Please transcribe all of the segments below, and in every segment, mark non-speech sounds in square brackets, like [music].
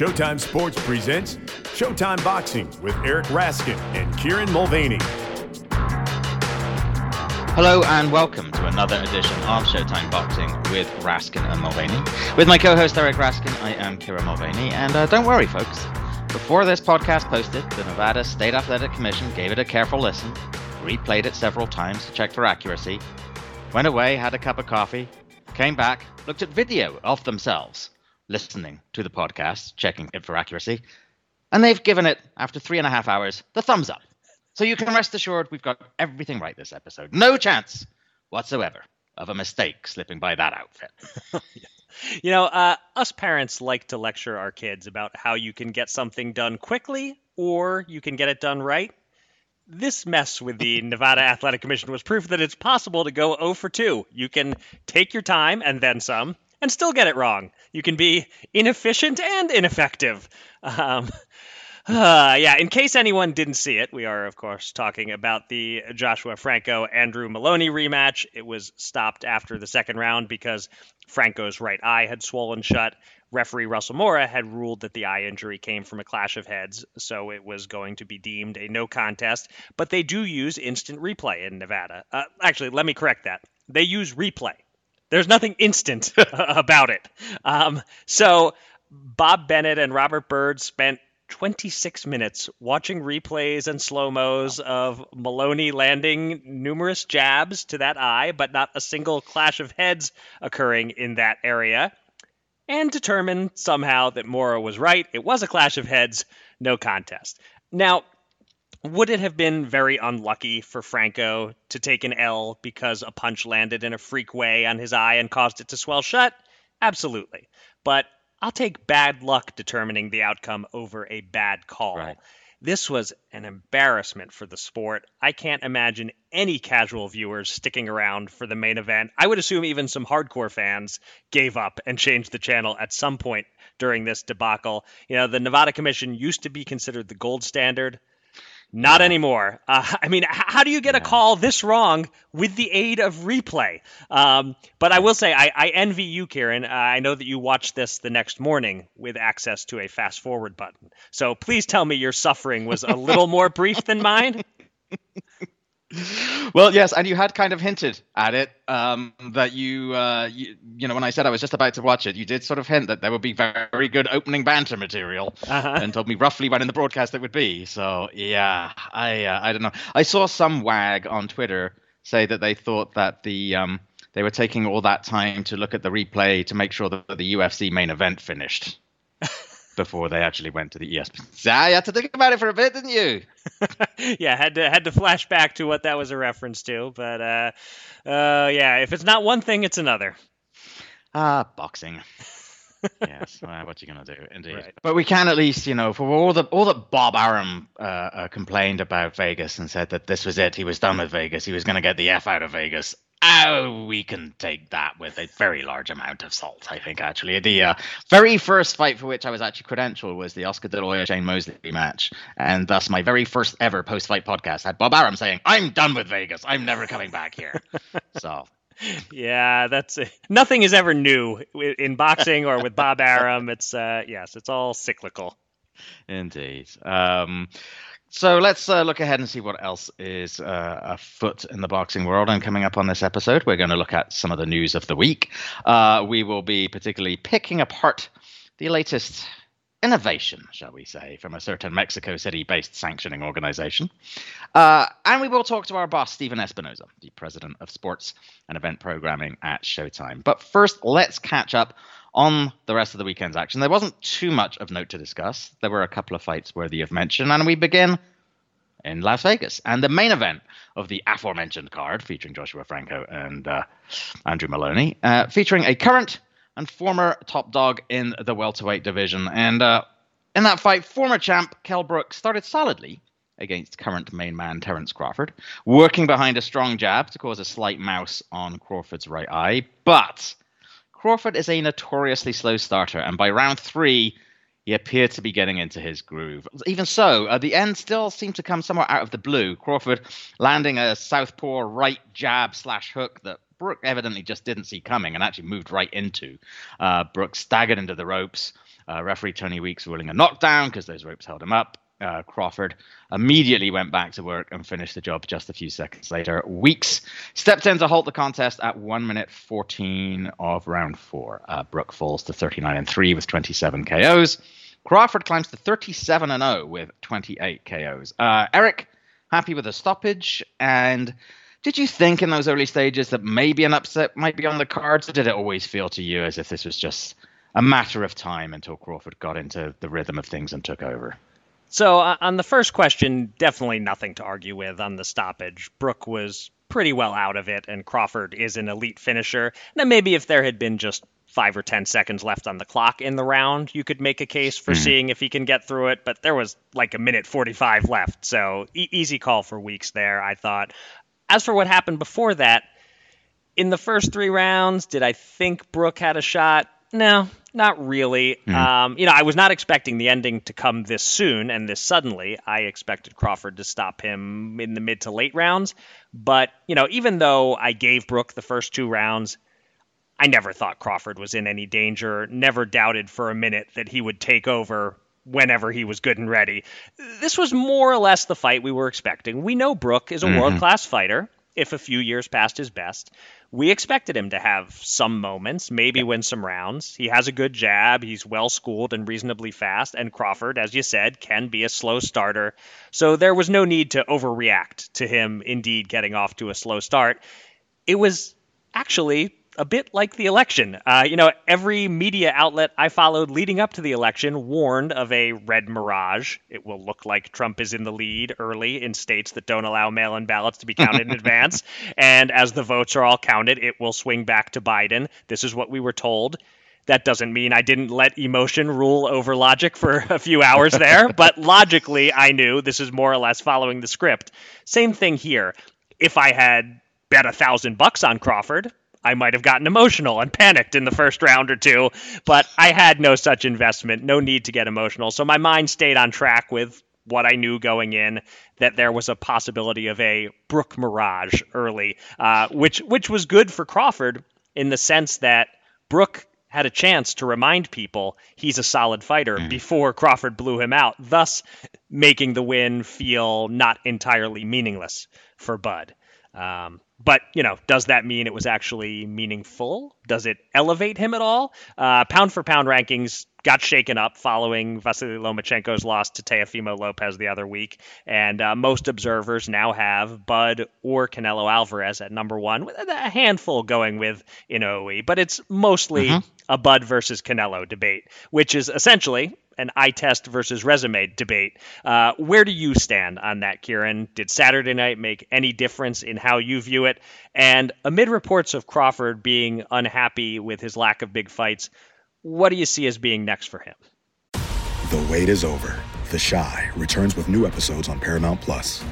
Showtime Sports presents Showtime Boxing with Eric Raskin and Kieran Mulvaney. Hello and welcome to another edition of Showtime Boxing with Raskin and Mulvaney. With my co-host Eric Raskin, I am Kieran Mulvaney, and uh, don't worry, folks. Before this podcast posted, the Nevada State Athletic Commission gave it a careful listen, replayed it several times to check for accuracy, went away, had a cup of coffee, came back, looked at video of themselves listening to the podcast, checking it for accuracy, and they've given it, after three and a half hours, the thumbs up. So you can rest assured we've got everything right this episode. No chance whatsoever of a mistake slipping by that outfit. [laughs] You know, uh, us parents like to lecture our kids about how you can get something done quickly or you can get it done right. This mess with the [laughs] Nevada Athletic Commission was proof that it's possible to go 0 for 2. You can take your time and then some and still get it wrong. You can be inefficient and ineffective. Um, [sighs] uh, yeah, in case anyone didn't see it, we are, of course, talking about the Joshua Franco Andrew Maloney rematch. It was stopped after the second round because Franco's right eye had swollen shut. Referee Russell Mora had ruled that the eye injury came from a clash of heads, so it was going to be deemed a no contest. But they do use instant replay in Nevada. Uh, actually, let me correct that. They use replay. There's nothing instant [laughs] about it. Um, so Bob Bennett and Robert Byrd spent 26 minutes watching replays and slow mos of Maloney landing numerous jabs to that eye, but not a single clash of heads occurring in that area, and determined somehow that Mora was right. It was a clash of heads, no contest. Now, would it have been very unlucky for Franco to take an L because a punch landed in a freak way on his eye and caused it to swell shut? Absolutely. But I'll take bad luck determining the outcome over a bad call. Right. This was an embarrassment for the sport. I can't imagine any casual viewers sticking around for the main event. I would assume even some hardcore fans gave up and changed the channel at some point during this debacle. You know, the Nevada Commission used to be considered the gold standard. Not anymore. Uh, [laughs] I mean, how do you get a call this wrong with the aid of replay? Um, but I will say, I, I envy you, Kieran. Uh, I know that you watched this the next morning with access to a fast forward button. So please tell me your suffering was a little more brief than mine. [laughs] Well, yes, and you had kind of hinted at it um, that you, uh, you, you know, when I said I was just about to watch it, you did sort of hint that there would be very good opening banter material, Uh-huh. and told me roughly when in the broadcast it would be. So yeah, I, uh, I don't know. I saw some wag on Twitter say that they thought that the um, they were taking all that time to look at the replay to make sure that the UFC main event finished [laughs] before they actually went to the ESPN. So [laughs] you had to think about it for a bit, didn't you? [laughs] yeah, had to had to flash back to what that was a reference to. But uh, uh, yeah, if it's not one thing, it's another. Ah, boxing. [laughs] yes, well, what you gonna do, indeed. Right. But we can at least, you know, for all the all that Bob Arum uh, uh, complained about Vegas and said that this was it, he was done with Vegas, he was gonna get the f out of Vegas. Oh, we can take that with a very large amount of salt, I think. Actually, the uh, very first fight for which I was actually credentialed was the Oscar De La Hoya Shane Mosley match, and thus my very first ever post-fight podcast had Bob Arum saying, "I'm done with Vegas. I'm never coming back here." [laughs] so Yeah, that's nothing is ever new in boxing or with Bob [laughs] Arum. It's uh, yes, it's all cyclical. Indeed. Um, so let's uh, look ahead and see what else is uh, afoot in the boxing world. And coming up on this episode, we're going to look at some of the news of the week. Uh, we will be particularly picking apart the latest innovation, shall we say, from a certain Mexico City based sanctioning organization. Uh, and we will talk to our boss, Stephen Espinoza, the president of sports and event programming at Showtime. But first, let's catch up on the rest of the weekend's action. There wasn't too much of note to discuss. There were a couple of fights worthy of mention, and we begin in Las Vegas. And the main event of the aforementioned card, featuring Joshua Franco and uh, Andrew Maloney, uh, featuring a current and former top dog in the welterweight division. And uh, in that fight, former champ Kell Brook started solidly against current main man Terence Crawford, working behind a strong jab to cause a slight mouse on Crawford's right eye. But Crawford is a notoriously slow starter, and by round three, he appeared to be getting into his groove. Even so, uh, the end still seemed to come somewhat out of the blue. Crawford landing a southpaw right jab slash hook that Brook evidently just didn't see coming and actually moved right into. Uh, Brook staggered into the ropes. Uh, referee Tony Weeks ruling a knockdown because those ropes held him up. Uh, Crawford immediately went back to work and finished the job just a few seconds later. Weeks stepped in to halt the contest at 1 minute 14 of round four. Uh, Brook falls to 39 and 3 with 27 KOs. Crawford climbs to 37 and 0 with 28 KOs. Uh, Eric, happy with the stoppage. And did you think in those early stages that maybe an upset might be on the cards, or did it always feel to you as if this was just a matter of time until Crawford got into the rhythm of things and took over? So uh, on the first question, definitely nothing to argue with on the stoppage. Brook was pretty well out of it, and Crawford is an elite finisher. Now maybe if there had been just five or ten seconds left on the clock in the round, you could make a case for mm-hmm. seeing if he can get through it. But there was like a minute 45 left, so e- easy call for Weeks there. I thought. As for what happened before that, in the first three rounds, did I think Brook had a shot? No, not really. Mm. Um, you know, I was not expecting the ending to come this soon and this suddenly. I expected Crawford to stop him in the mid to late rounds. But, you know, even though I gave Brook the first two rounds, I never thought Crawford was in any danger, never doubted for a minute that he would take over whenever he was good and ready. This was more or less the fight we were expecting. We know Brook is a mm-hmm. world class fighter, if a few years past his best. We expected him to have some moments, maybe win some rounds. He has a good jab, he's well schooled and reasonably fast, and Crawford, as you said, can be a slow starter. So there was no need to overreact to him indeed getting off to a slow start. It was actually a bit like the election. Uh, you know, every media outlet I followed leading up to the election warned of a red mirage. It will look like Trump is in the lead early in states that don't allow mail in ballots to be counted in [laughs] advance. And as the votes are all counted, it will swing back to Biden. This is what we were told. That doesn't mean I didn't let emotion rule over logic for a few hours there, [laughs] but logically, I knew this is more or less following the script. Same thing here. If I had bet a thousand bucks on Crawford, I might have gotten emotional and panicked in the first round or two, but I had no such investment, no need to get emotional. So my mind stayed on track with what I knew going in that there was a possibility of a Brook Mirage early, uh, which which was good for Crawford in the sense that Brook had a chance to remind people he's a solid fighter mm. before Crawford blew him out, thus making the win feel not entirely meaningless for Bud. Um, but you know, does that mean it was actually meaningful? Does it elevate him at all? Uh, pound for pound rankings got shaken up following Vasily Lomachenko's loss to Teofimo Lopez the other week, and uh, most observers now have Bud or Canelo Alvarez at number one, with a handful going with Inoue, but it's mostly mm-hmm. a Bud versus Canelo debate, which is essentially an eye test versus resume debate. Uh, where do you stand on that, Kieran? Did Saturday night make any difference in how you view it? And amid reports of Crawford being unhappy with his lack of big fights, what do you see as being next for him? The wait is over. The Chi returns with new episodes on Paramount Plus.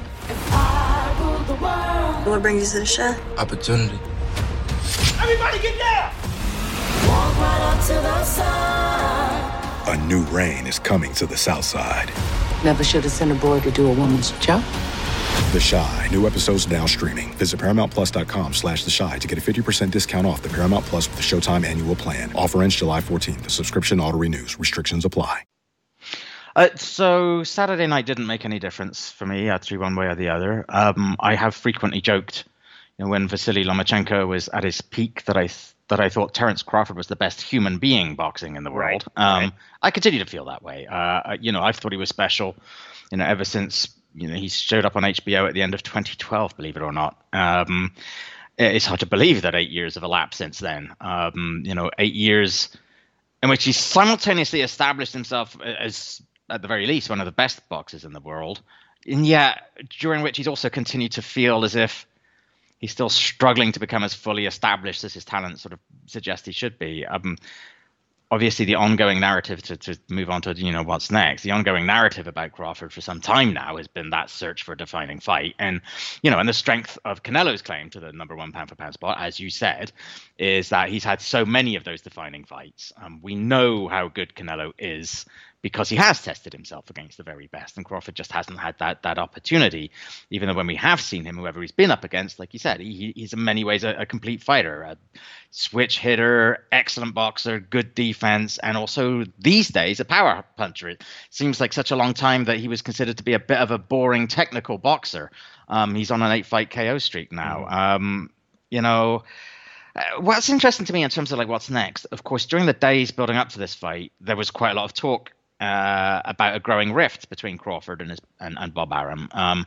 What brings you to the Chi? Opportunity. Everybody get down! Walk right up to the side. A new reign is coming to the South Side. Never should have sent a boy to do a woman's job. The Chi. New episodes now streaming. Visit ParamountPlus.com slash The Chi to get a 50% discount off the Paramount Plus with the Showtime annual plan. Offer ends July 14th. The subscription auto-renews. Restrictions apply. Uh, so Saturday night didn't make any difference for me, actually, one way or the other. Um, I have frequently joked you know, when Vasily Lomachenko was at his peak that I th- that I thought Terence Crawford was the best human being boxing in the world. Right, um, right. I continue to feel that way. Uh, you know, I've thought he was special. You know, ever since you know he showed up on HBO at the end of 2012, believe it or not. Um, it's hard to believe that eight years have elapsed since then. Um, you know, eight years in which he simultaneously established himself as, at the very least, one of the best boxers in the world, and yet during which he's also continued to feel as if he's still struggling to become as fully established as his talent sort of suggests he should be. Um, obviously, the ongoing narrative to, to move on to you know what's next. The ongoing narrative about Crawford for some time now has been that search for a defining fight, and you know, and the strength of Canelo's claim to the number one pound for pound spot, as you said, is that he's had so many of those defining fights. Um, we know how good Canelo is because he has tested himself against the very best, and Crawford just hasn't had that that opportunity. Even though when we have seen him, whoever he's been up against, like you said, he, he's in many ways a, a complete fighter, a switch hitter, excellent boxer, good defense, and also these days a power puncher. It seems like such a long time that he was considered to be a bit of a boring technical boxer. Um, he's on an eight-fight KO streak now. Mm-hmm. Um, you know. Uh, what's interesting to me in terms of like what's next, of course, during the days building up to this fight, there was quite a lot of talk uh, about a growing rift between Crawford and his, and, and Bob Arum. Um,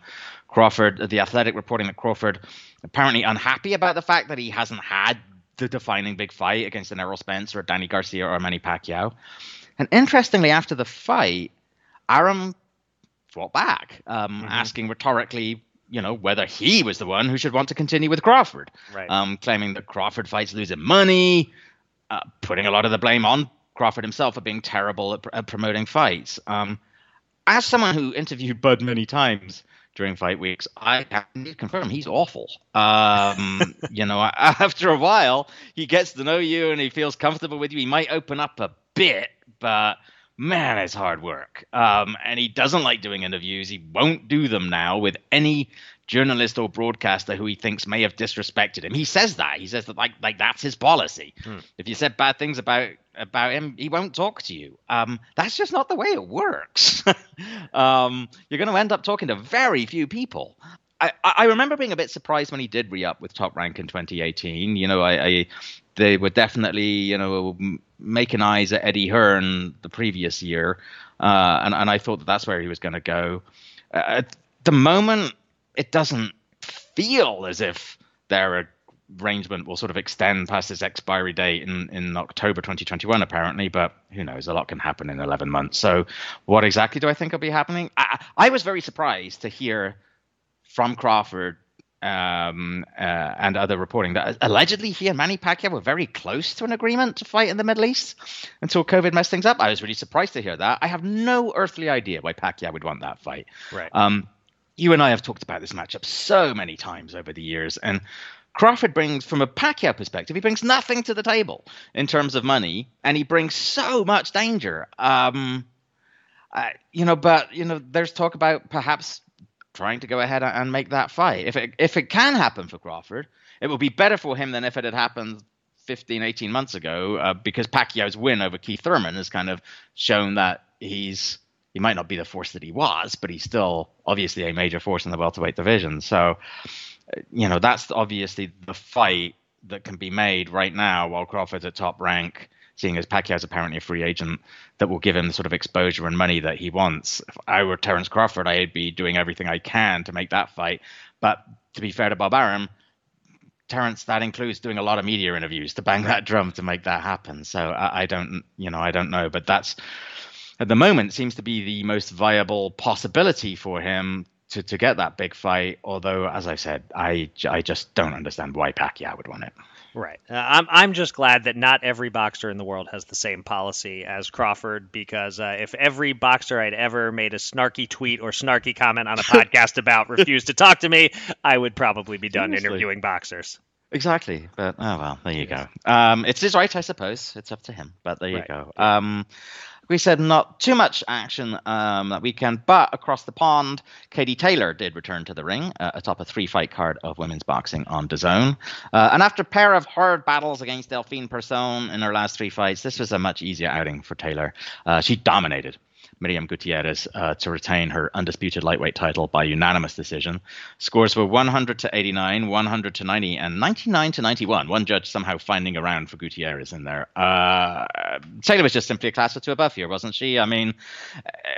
Crawford, the Athletic, reporting that Crawford apparently unhappy about the fact that he hasn't had the defining big fight against an Errol Spence or Danny Garcia or Manny Pacquiao. And interestingly, after the fight, Arum fought back, um, mm-hmm. asking rhetorically, you know, whether he was the one who should want to continue with Crawford, right. um, claiming that Crawford fights losing money, uh, putting a lot of the blame on Crawford himself for being terrible at, at promoting fights. Um, as someone who interviewed Bud many times during fight weeks, I can confirm he's awful. Um, [laughs] you know, after a while, he gets to know you and he feels comfortable with you. He might open up a bit, but man, it's hard work. Um, and he doesn't like doing interviews. He won't do them now with any journalist or broadcaster who he thinks may have disrespected him. He says that. He says that like like that's his policy. Hmm. If you said bad things about about him, he won't talk to you. Um, that's just not the way it works. [laughs] um, you're going to end up talking to very few people. I, I remember being a bit surprised when he did re-up with Top Rank in 2018. You know, I, I they were definitely you know making eyes at Eddie Hearn the previous year, uh, and and I thought that that's where he was going to go. Uh, at the moment, it doesn't feel as if their arrangement will sort of extend past its expiry date in, in October 2021, apparently, but who knows? A lot can happen in 11 months. So, what exactly do I think will be happening? I, I was very surprised to hear from Crawford um, uh, and other reporting that allegedly he and Manny Pacquiao were very close to an agreement to fight in the Middle East until COVID messed things up. I was really surprised to hear that. I have no earthly idea why Pacquiao would want that fight. Right. Um, you and I have talked about this matchup so many times over the years, and Crawford brings, from a Pacquiao perspective, he brings nothing to the table in terms of money, and he brings so much danger. Um, uh, you know, but you know, there's talk about perhaps trying to go ahead and make that fight. If it if it can happen for Crawford, it will be better for him than if it had happened 15, 18 months ago, uh, because Pacquiao's win over Keith Thurman has kind of shown that he's he might not be the force that he was, but he's still obviously a major force in the welterweight division. So, uh, you know, that's obviously the fight that can be made right now while Crawford's at top rank, seeing as Pacquiao's apparently a free agent that will give him the sort of exposure and money that he wants. If I were Terence Crawford, I'd be doing everything I can to make that fight. But to be fair to Bob Arum, Terence, that includes doing a lot of media interviews to bang that drum to make that happen. So I, I don't, you know, I don't know, but that's at the moment seems to be the most viable possibility for him to, to get that big fight. Although, as I said, I, I just don't understand why Pacquiao would want it. Right. Uh, I'm I'm just glad that not every boxer in the world has the same policy as Crawford because uh, if every boxer I'd ever made a snarky tweet or snarky comment on a [laughs] podcast about refused to talk to me, I would probably be done Seriously. interviewing boxers. Exactly, but oh well, there you go. Um, it's his right, I suppose. It's up to him, but there you right. go. Um, we said not too much action um, that weekend, but across the pond, Katie Taylor did return to the ring uh, atop a three fight card of women's boxing on DAZN. Uh, and after a pair of hard battles against Delphine Persoon in her last three fights, this was a much easier outing for Taylor. Uh, she dominated Miriam Gutierrez uh, to retain her undisputed lightweight title by unanimous decision. Scores were 100 to 89, 100 to 90, and 99 to 91. One judge somehow finding a round for Gutierrez in there. Uh, Taylor was just simply a class or two above here, wasn't she? I mean,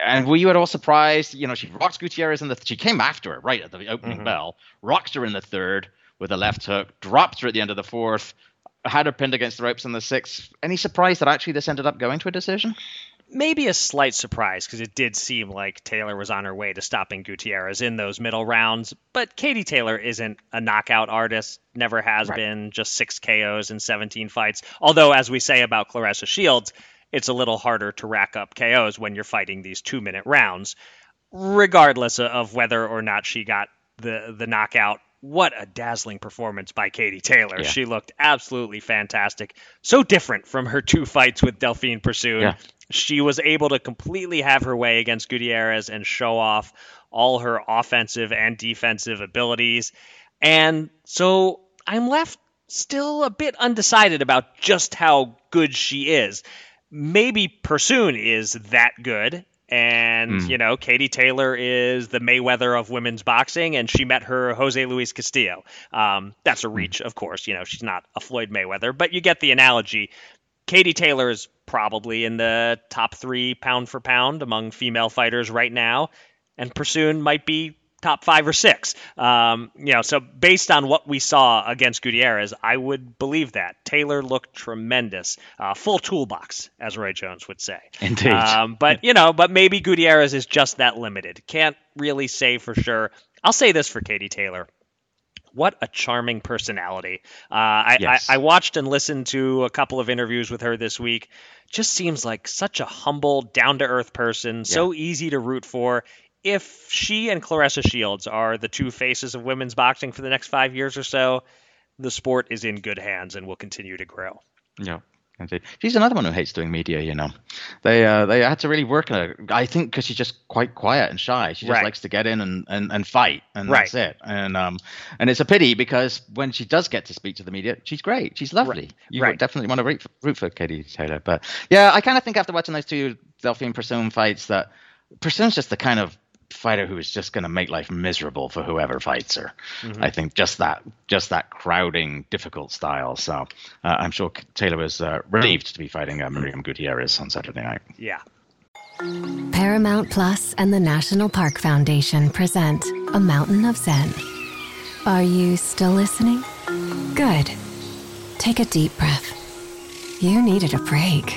and were you at all surprised? You know, she rocked Gutierrez in the. Th- she came after her right at the opening mm-hmm. bell, rocked her in the third with a left hook, dropped her at the end of the fourth had her pinned against the ropes in the sixth. Any surprise that actually this ended up going to a decision? Maybe a slight surprise because it did seem like Taylor was on her way to stopping Gutierrez in those middle rounds. But Katie Taylor isn't a knockout artist, never has right. been, just six KOs in 17 fights. Although, as we say about Claressa Shields, it's a little harder to rack up KOs when you're fighting these two minute rounds, regardless of whether or not she got the, the knockout what a dazzling performance by Katie Taylor. Yeah. She looked absolutely fantastic. So different from her two fights with Delphine Persoon. Yeah she was able to completely have her way against Gutierrez and show off all her offensive and defensive abilities. And so I'm left still a bit undecided about just how good she is. Maybe Persoon is that good, and mm. you know Katie Taylor is the Mayweather of women's boxing, and she met her Jose Luis Castillo. Um, that's a hmm. reach, of course. You know she's not a Floyd Mayweather, but you get the analogy. Katie Taylor is probably in the top three pound for pound among female fighters right now, and Persoon might be top five or six. Um, you know, so based on what we saw against Gutierrez, I would believe that Taylor looked tremendous, uh, full toolbox, as Roy Jones would say. Indeed. Um, but you know, but maybe Gutierrez is just that limited. Can't really say for sure. I'll say this for Katie Taylor. What a charming personality. Uh, I, yes. I, I watched and listened to a couple of interviews with her this week just seems like such a humble, down to earth person, yeah. so easy to root for if she and Claressa Shields are the two faces of women's boxing for the next five years or so, the sport is in good hands and will continue to grow. Yeah. She's another one who hates doing media. You know, they uh, they had to really work on her. I think because she's just quite quiet and shy. She just right. likes to get in and, and, and fight, and right. that's it. And um and it's a pity because when she does get to speak to the media, she's great. She's lovely. Right. You right. definitely want to root for, root for Katie Taylor. But yeah, I kind of think after watching those two Delphine Persoon fights that Persoon's just the kind of fighter who is just going to make life miserable for whoever fights her. Mm-hmm. I think just that just that crowding, difficult style. So uh, I'm sure Taylor was uh, relieved to be fighting uh, Miriam Gutierrez on Saturday night. Yeah. Paramount Plus and the National Park Foundation present A Mountain of Zen. Are you still listening? Good. Take a deep breath. You needed a break.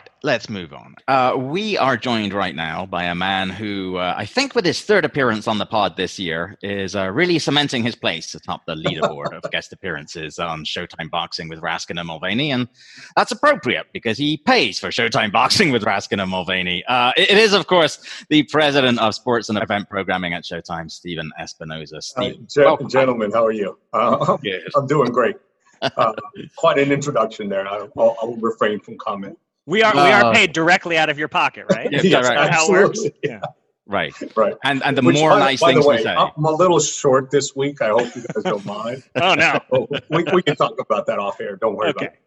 let's move on. Uh, we are joined right now by a man who, uh, I think, with his third appearance on the pod this year, is uh, really cementing his place atop the leaderboard of [laughs] guest appearances on Showtime Boxing with Raskin and Mulvaney. And that's appropriate because he pays for Showtime Boxing with Raskin and Mulvaney. Uh, it, it is, of course, the president of sports and event programming at Showtime, Stephen Espinoza. Steve, ge- gentlemen, how are you? Uh, [laughs] I'm doing great. Uh, quite an introduction there. I, will I'll refrain from comment. We are uh, we are paid directly out of your pocket, right? Yeah, yes, right. how it works. Yeah. Right. Right. And and the Which, more by, nice by things way, we say. I'm a little short this week. I hope you guys don't mind. [laughs] oh no. [laughs] we, we can talk about that off air. Don't worry okay. about it.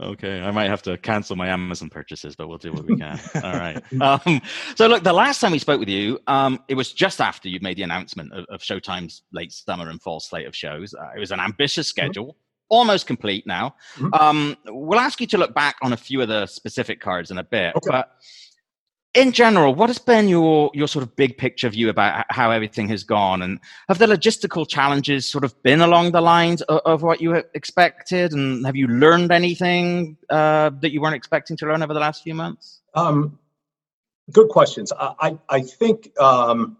okay, I might have to cancel my Amazon purchases, but we'll do what we can. All right. Um, so, look, the last time we spoke with you, um, it was just after you'd made the announcement of, of Showtime's late summer and fall slate of shows. Uh, it was an ambitious mm-hmm. schedule. Mm-hmm almost complete now. Mm-hmm. Um, we'll ask you to look back on a few of the specific cards in a bit, okay. but in general, what has been your your sort of big picture view about how everything has gone, and have the logistical challenges sort of been along the lines of, of what you expected, and have you learned anything uh, that you weren't expecting to learn over the last few months? Um, good questions. I I think. Um,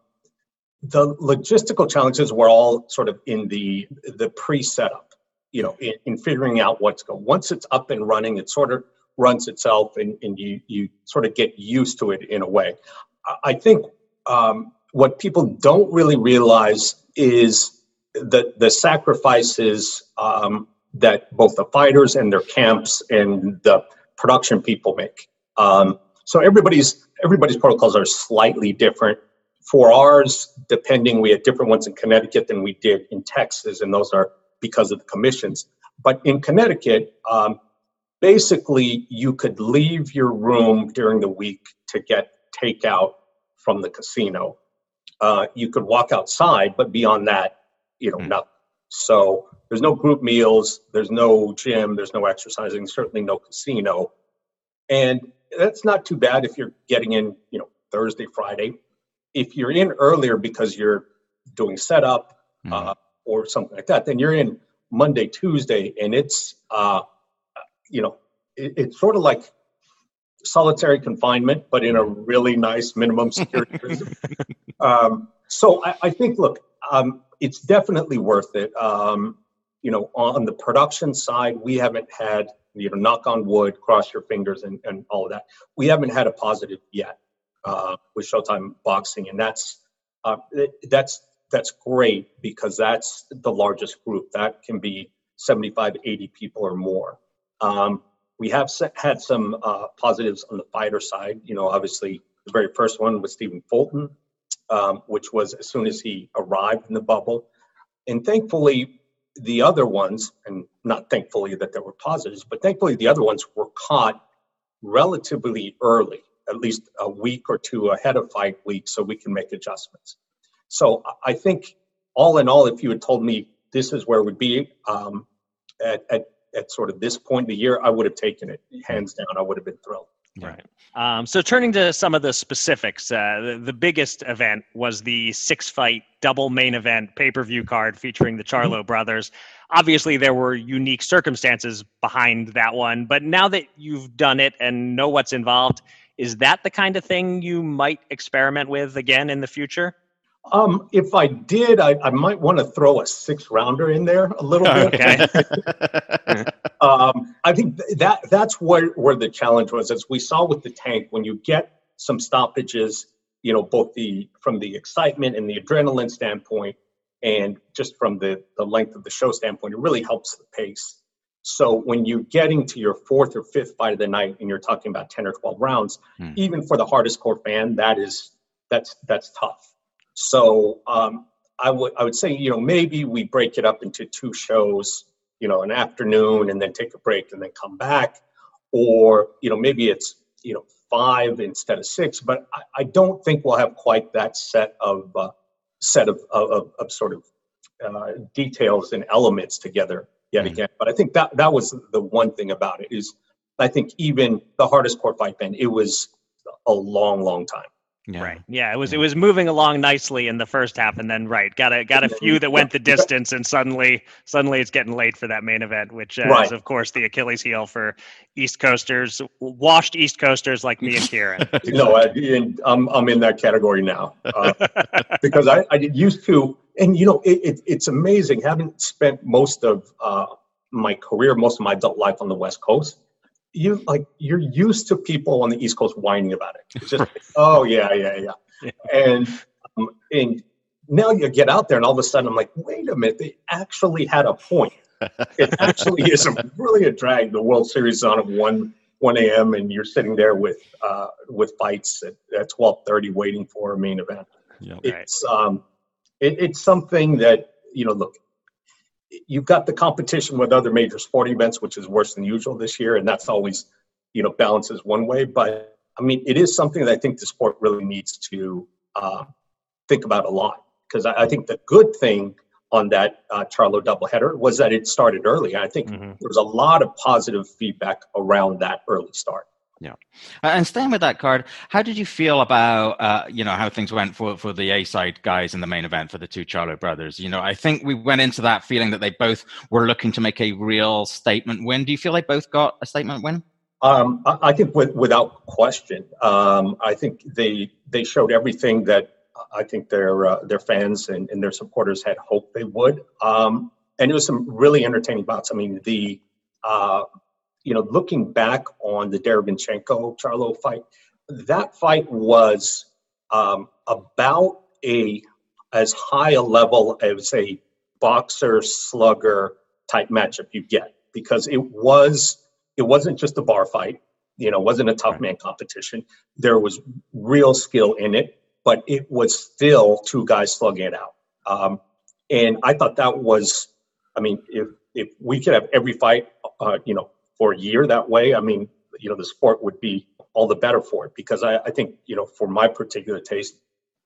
the logistical challenges were all sort of in the the pre-setup you know, in, in figuring out what's going. Once it's up and running, it sort of runs itself, and, and you you sort of get used to it in a way. I think um, what people don't really realize is the the sacrifices um, that both the fighters and their camps and the production people make. Um, so everybody's everybody's protocols are slightly different. For ours, depending, we had different ones in Connecticut than we did in Texas, and those are because of the commissions. But in Connecticut, um, basically, you could leave your room during the week to get takeout from the casino. Uh, you could walk outside, but beyond that, you know, mm. nothing. So there's no group meals, there's no gym, there's no exercising, certainly no casino. And that's not too bad if you're getting in, you know, Thursday, Friday. If you're in earlier because you're doing setup, mm. uh, or something like that, then you're in Monday, Tuesday, and it's uh, you know it, it's sort of like solitary confinement, but in a really nice minimum security [laughs] prison. um, so I, I, think, look, um, it's definitely worth it. Um, you know, on the production side, we haven't had You know, knock on wood, cross your fingers, and, and all of that. We haven't had a positive yet uh, with Showtime Boxing, and that's uh, that's that's great because that's the largest group. That can be 75, 80 people or more. Um, we have had some uh, positives on the fighter side. You know, obviously the very first one was Stephen Fulton, um, which was as soon as he arrived in the bubble. And thankfully, the other ones, and not thankfully that there were positives, but thankfully the other ones were caught relatively early, at least a week or two ahead of fight week, so we can make adjustments. So I think all in all, if you had told me this is where it would be um, at, at, at sort of this point in the year, I would have taken it hands down. I would have been thrilled. Right. Um, so turning to some of the specifics, uh, the, the, biggest event was the six fight double main event pay per view card featuring the Charlo mm-hmm. brothers. Obviously, there were unique circumstances behind that one, but now that you've done it and know what's involved, is that the kind of thing you might experiment with again in the future? Um, if I did, I, I might want to throw a six rounder in there a little bit. Okay. [laughs] um, I think that that's where where the challenge was, as we saw with the tank. When you get some stoppages, you know, both the from the excitement and the adrenaline standpoint, and just from the the length of the show standpoint, it really helps the pace. So when you're getting to your fourth or fifth fight of the night, and you're talking about ten or twelve rounds, hmm. even for the hardest core fan, that is that's that's tough. So um, I would I would say you know maybe we break it up into two shows, you know, an afternoon and then take a break and then come back, or you know maybe it's you know five instead of six. But I, I don't think we'll have quite that set of uh, set of, of, of sort of uh, details and elements together yet mm-hmm. again. But I think that that was the one thing about it is I think even the hardest court fight band it was a long long time yeah. Right. Yeah, it was it was moving along nicely in the first half, and then right got a got a few that went the distance, and suddenly suddenly it's getting late for that main event, which uh, right. is of course the Achilles heel for East Coasters, washed East Coasters like me and Kieran. [laughs] no, I, am I'm in that category now uh, [laughs] because I I used to, and you know it, it, it's amazing Haven't spent most of uh, my career, most of my adult life on the West Coast you like you're used to people on the East Coast whining about it. It's just [laughs] oh yeah, yeah, yeah, and um, and now you get out there and all of a sudden I'm like, wait a minute, they actually had a point. It actually is a, really a drag. The World Series is on at one one a.m. and you're sitting there with uh, with fights at, at twelve thirty waiting for a main event. Yep. It's um, it, it's something that you know. Look, you've got the competition with other major sporting events, which is worse than usual this year, and that's always, you know, balances one way. But I mean, it is something that I think the sport really needs to uh, think about a lot because I, I, think the good thing on that uh, Charlo doubleheader was that it started early. I think mm-hmm. there was a lot of positive feedback around that early start. Yeah, and staying with that card, how did you feel about uh, you know how things went for for the A side guys in the main event for the two Charlo brothers? You know, I think we went into that feeling that they both were looking to make a real statement win. Do you feel they both got a statement win? Um, I, think with, without question, um, I think they they showed everything that I think their uh, their fans and, and, their supporters had hoped they would. Um, and it was some really entertaining bouts. I mean, the uh, you know, looking back on the Derevyanchenko Charlo fight, that fight was um, about a as high a level as a boxer slugger type matchup you get because it was it wasn't just a bar fight you know wasn't a tough man competition. There was real skill in it but it was still two guys slugging it out. Um, and i thought that was i mean if if we could have every fight uh, you know for a year that way, I mean, you know, the sport would be all the better for it because I, I think, you know, for my particular taste,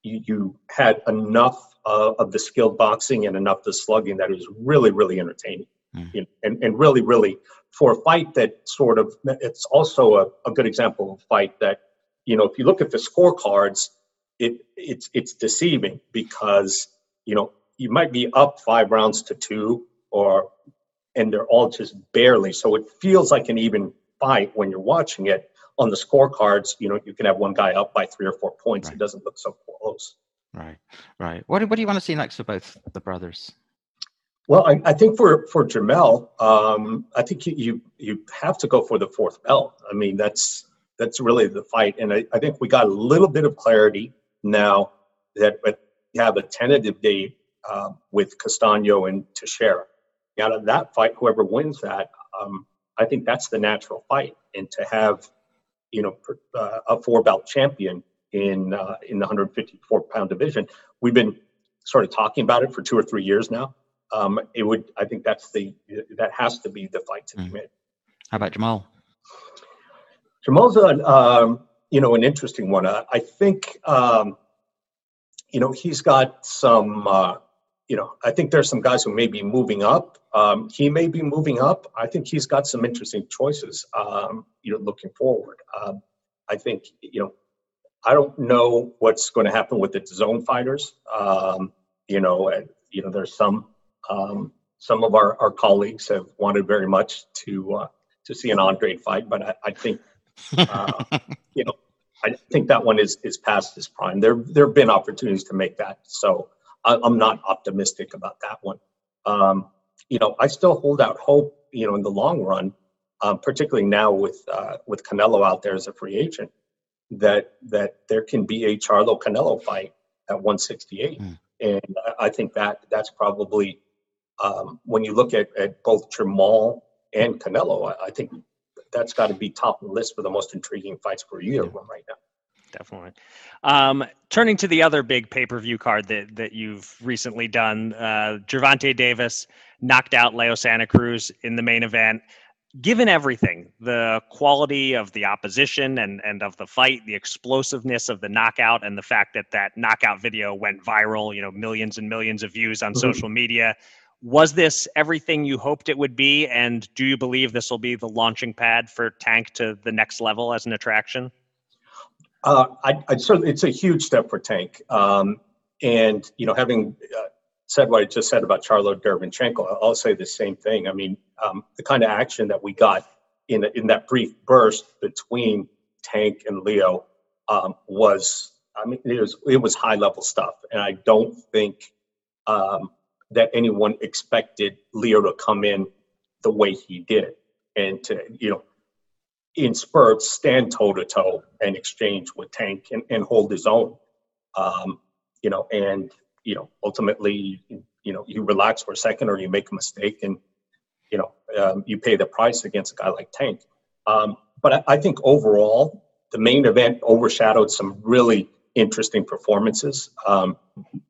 you, you had enough uh, of the skilled boxing and enough the slugging that it was really, really entertaining. Mm. You know, and, and really, really for a fight that sort of, it's also a, a good example of a fight that, you know, if you look at the scorecards, it it's it's deceiving because you know you might be up five rounds to two or and they're all just barely. So it feels like an even fight when you're watching it. On the scorecards, you know, you can have one guy up by three or four points. Right. It doesn't look so close. Right, right. What, what do you want to see next for both the brothers? Well, I, I think for for Jermell, um, I think you, you you have to go for the fourth belt. I mean, that's that's really the fight, and I, I think we got a little bit of clarity now that we have a tentative date uh, with Castano and Teixeira. Out of that fight, whoever wins that, um, I think that's the natural fight, and to have you know uh, a four belt champion in uh, in the 154 pound division, we've been sort of talking about it for two or three years now um, it would. I think that's the that has to be the fight to be Mm. made. How about Jermall? Jermall's a um, you know an interesting one. Uh, I think um, you know he's got some. Uh, you know, I think there's some guys who may be moving up. Um, he may be moving up. I think he's got some interesting choices. Um, you know, looking forward. Um, I think you know. I don't know what's going to happen with the zone fighters. Um, you know, and, you know, there's some um, some of our, our colleagues have wanted very much to uh, to see an Andrade fight, but I, I think uh, you know I think that one is is past its prime. There there have been opportunities to make that, so I, I'm not optimistic about that one. Um, you know, I still hold out hope. You know, in the long run, um, particularly now with uh, with Canelo out there as a free agent, that that there can be a Charlo Canelo fight at 168, Mm. and I, think that that's probably um, when you look at, at both Jermall and Canelo, I, I think that's got to be top of the list for the most intriguing fights for a year right now. Definitely. Um, turning to the other big pay per view card that that you've recently done, uh, Gervonta Davis knocked out Leo Santa Cruz in the main event. Given everything, the quality of the opposition and and of the fight, the explosiveness of the knockout, and the fact that that knockout video went viral, you know, millions and millions of views on Mhm. social media. Was this everything you hoped it would be? And do you believe this will be the launching pad for Tank to the next level as an attraction? Uh, I, I certainly, it's a huge step for Tank. Um, and, you know, having uh, said what I just said about Charlo Derevyanchenko, I'll- say the same thing. I mean, um, the kind of action that we got in, in that brief burst between Tank and Leo um, was, I mean, it was, it was high level stuff. And I don't think um, that anyone expected Leo to come in the way he did and to, you know, in spurts stand toe to toe and exchange with Tank and, and hold his own. Um, you know, and you know, ultimately, you know, you relax for a second or you make a mistake and you know, um, you pay the price against a guy like Tank. Um, but I, I think overall, the main event overshadowed some really interesting performances. Um,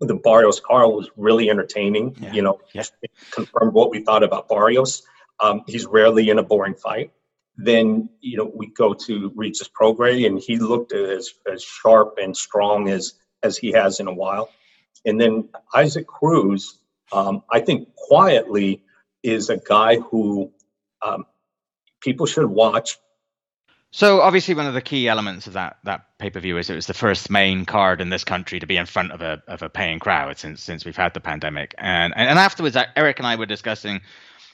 the Barrios Karl was really entertaining. Yeah. You know, Yeah. confirmed what we thought about Barrios. Um, he's rarely in a boring fight. Then you know we go to Regis Prograis, and he looked as as sharp and strong as as he has in a while. And then Isaac Cruz, um, I think quietly is a guy who um, people should watch. So obviously, one of the key elements of that that pay per view is it was the first main card in this country to be in front of a of a paying crowd since since we've had the pandemic, and and, and afterwards, Eric and I were discussing,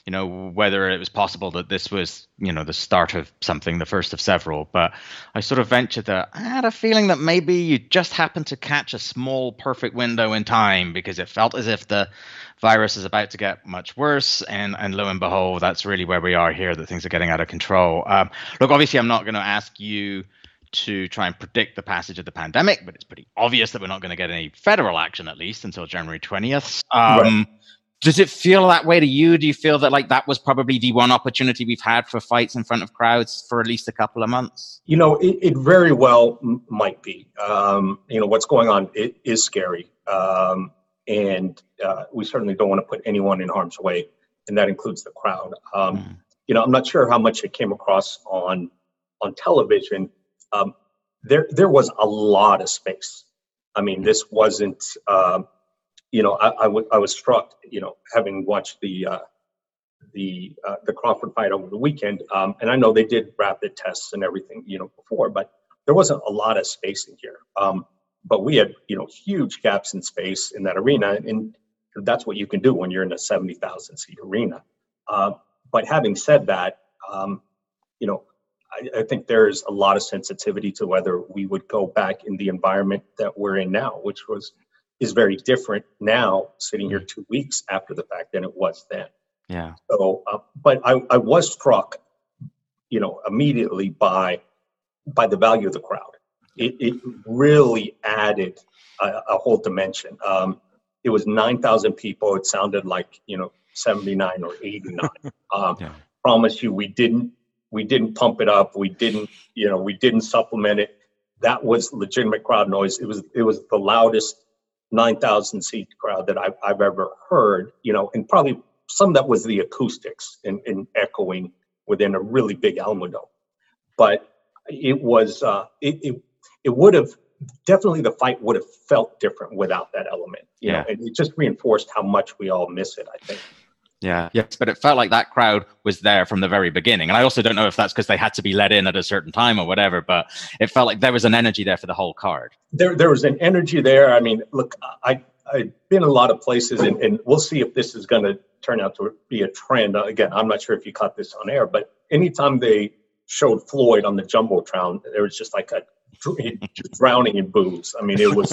you know, whether it was possible that this was you know the start of something, the first of several. But I sort of ventured that I had a feeling that maybe you just happened to catch a small perfect window in time because it felt as if the virus is about to get much worse, and and lo and behold, that's really where we are here. That things are getting out of control. Um, look, obviously, I'm not going to ask you to try and predict the passage of the pandemic, but it's pretty obvious that we're not going to get any federal action at least until January 20th. Um, Does it feel that way to you? Do you feel that like that was probably the one opportunity we've had for fights in front of crowds for at least a couple of months? You know, it, it very well m- might be. Um, you know, what's going on it is scary, um, and uh, we certainly don't want to put anyone in harm's way, and that includes the crowd. Um, Mm. You know, I'm not sure how much it came across on on television. Um, there, there was a lot of space. I mean, this wasn't. Um, you know, I, I, w- I was struck. You know, having watched the uh, the uh, the Crawford fight over the weekend, um, and I know they did rapid tests and everything, you know, before, but there wasn't a lot of space in here. Um, but we had, you know, huge gaps in space in that arena, and that's what you can do when you're in a seventy thousand seat arena. Uh, but having said that, um, you know, I, I think there's a lot of sensitivity to whether we would go back in the environment that we're in now, which was is very different now, sitting here two weeks after the fact, than it was then. Yeah. So, uh, but I, I was struck, you know, immediately by by the value of the crowd. It, it really added a, a whole dimension. Um, it was nine thousand people. It sounded like you know seventy nine or eighty nine. [laughs] um, Yeah. Promise you, we didn't we didn't pump it up. We didn't you know we didn't supplement it. That was legitimate crowd noise. It was it was the loudest nine thousand seat crowd that I've I've ever heard. You know, and probably some that was the acoustics and, and echoing within a really big Alamo But it was uh, it, it it would have definitely the fight would have felt different without that element. You Yeah. know, and it just reinforced how much we all miss it. I think. Yeah, yes, but it felt like that crowd was there from the very beginning. And I also don't know if that's because they had to be let in at a certain time or whatever, but it felt like there was an energy there for the whole card. there there was an energy there. I mean, look, I I've been a lot of places, and, and we'll see if this is going to turn out to be a trend. Uh, Again, I'm not sure if you caught this on air, but anytime they showed Floyd on the jumbotron, there was just like a just [laughs] drowning in boos. I mean, it was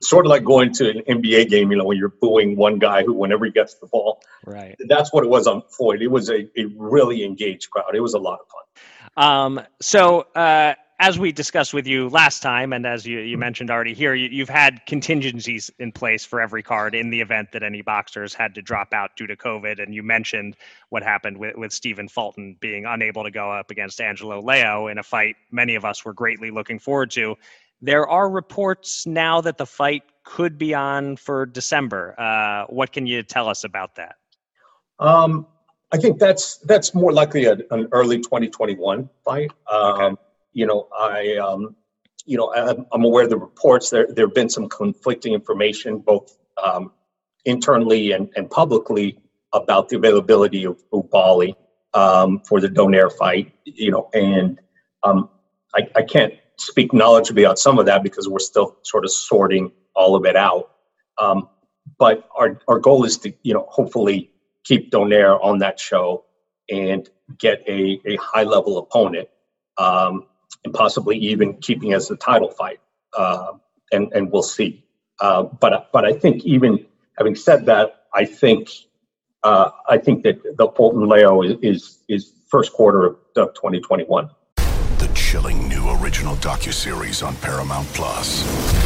sort of like going to an NBA game, you know, when you're booing one guy who, whenever he gets the ball, Right. that's what it was on Floyd. It was a, a really engaged crowd. It was a lot of fun. Um, so, uh, as we discussed with you last time, and as you, you mentioned already here, you, you've had contingencies in place for every card in the event that any boxers had to drop out due to COVID. And you mentioned what happened with, with Stephen Fulton being unable to go up against Angelo Leo in a fight many of us were greatly looking forward to. There are reports now that the fight could be on for December. Uh, what can you tell us about that? Um, I think that's that's more likely a, an early 2021 fight. Um, You know, I um, you know I'm, I'm aware of the reports. There there have been some conflicting information both um, internally and, and publicly about the availability of Oubaali um, for the Donaire fight. You know, and um, I, I can't speak knowledgeably about some of that because we're still sort of sorting all of it out. Um, but our our goal is to you know hopefully keep Donaire on that show and get a, a high level opponent um, and possibly even keeping as a title fight. Uh, and, and we'll see. Uh, but, but I think even having said that, I think, uh, I think that the Fulton Leo is, is, is first quarter of, of 2021. The chilling new original docu series on Paramount Plus.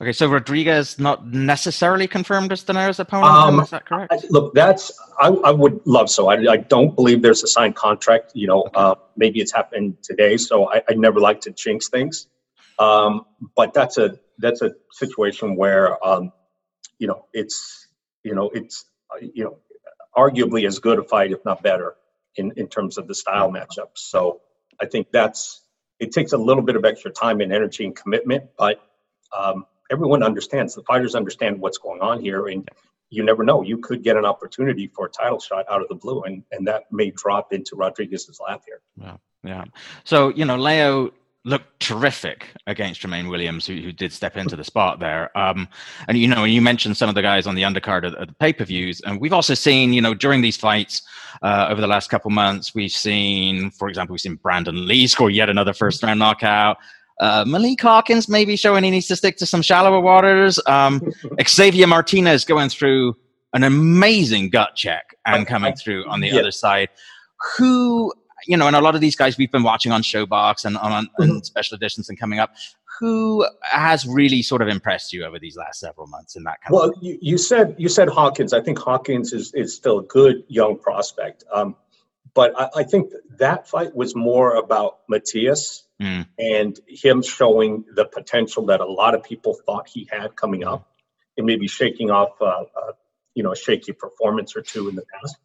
Okay, so Rodriguez not necessarily confirmed as Donaire's opponent. Um, is that correct? I- Look, that's I, I would love so. I, I don't believe there's a signed contract. You know, uh, maybe it's happened today, so I, I never like to jinx things. Um, but that's a that's a situation where um, you know it's you know it's you know arguably as good a fight, if not better, in in terms of the style matchup. So I think that's it takes a little bit of extra time and energy and commitment, but um, everyone understands. The fighters understand what's going on here, and you never know. You could get an opportunity for a title shot out of the blue, and and that may drop into Rodriguez's lap here. Yeah, yeah. So you know, Leo looked terrific against Tramaine Williams, who, who did step into the spot there. Um, and you know, you mentioned some of the guys on the undercard of the pay-per-views, and we've also seen, you know, during these fights uh, over the last couple months, we've seen, for example, we've seen Brandon Lee score yet another first-round knockout. Uh, Malik Hawkins maybe showing he needs to stick to some shallower waters. Um, [laughs] Xavier Martinez going through an amazing gut check and coming through on the Yeah. other side. Who, you know, and a lot of these guys we've been watching on ShoBox and on, on special editions and coming up. Who has really sort of impressed you over these last several months in that kind Well, of? you, you said you said Hawkins. I think Hawkins is is still a good young prospect. Um, but I, I think that fight was more about Matías Mm. and him showing the potential that a lot of people thought he had coming up, and maybe shaking off, uh, uh, you know, a shaky performance or two in the past.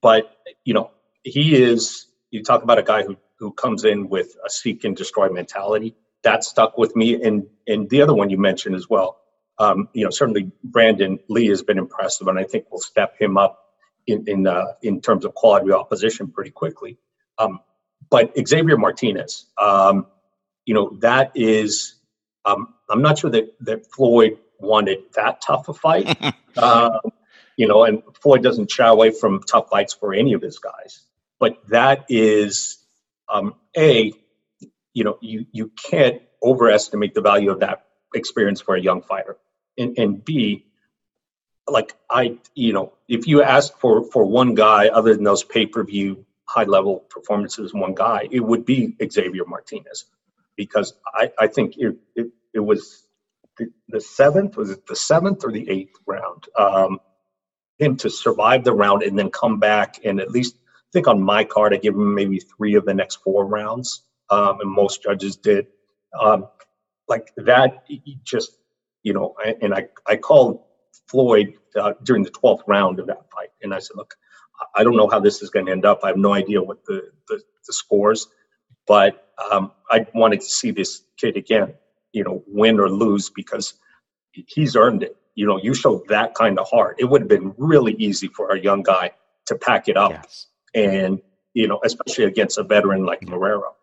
But you know, he is. You talk about a guy who who comes in with a seek and destroy mentality. That stuck with me, and and the other one you mentioned as well. Um, you know, certainly Brandon Lee has been impressive, and I think we'll step him up in in uh, in terms of quality opposition pretty quickly. Um, but Xavier Martinez, um, you know, that is. Um, I'm not sure that that Floyd wanted that tough a fight. uh, [laughs] you know, and Floyd doesn't shy away from tough fights for any of his guys. But that is um, a, you know, you you can't overestimate the value of that experience for a young fighter, and, and B, like I, you know, if you ask for for one guy other than those pay per view high level performances, one guy, it would be Xavier Martinez, because I I think it it, it was the, the seventh was it the seventh or the eighth round? Um, him to survive the round and then come back and at least I think on my card I give him maybe three of the next four rounds um, and most judges did. Um, like that just you know and I I called Floyd uh, during the 12th round of that fight. And I said look I don't know how this is going to end up I have no idea what the the, the scores but um, I wanted to see this kid again you know win or lose because he's earned it you know, you showed that kind of heart. It would have been really easy for a young guy to pack it up, yes. and you know, especially against a veteran like Marrero.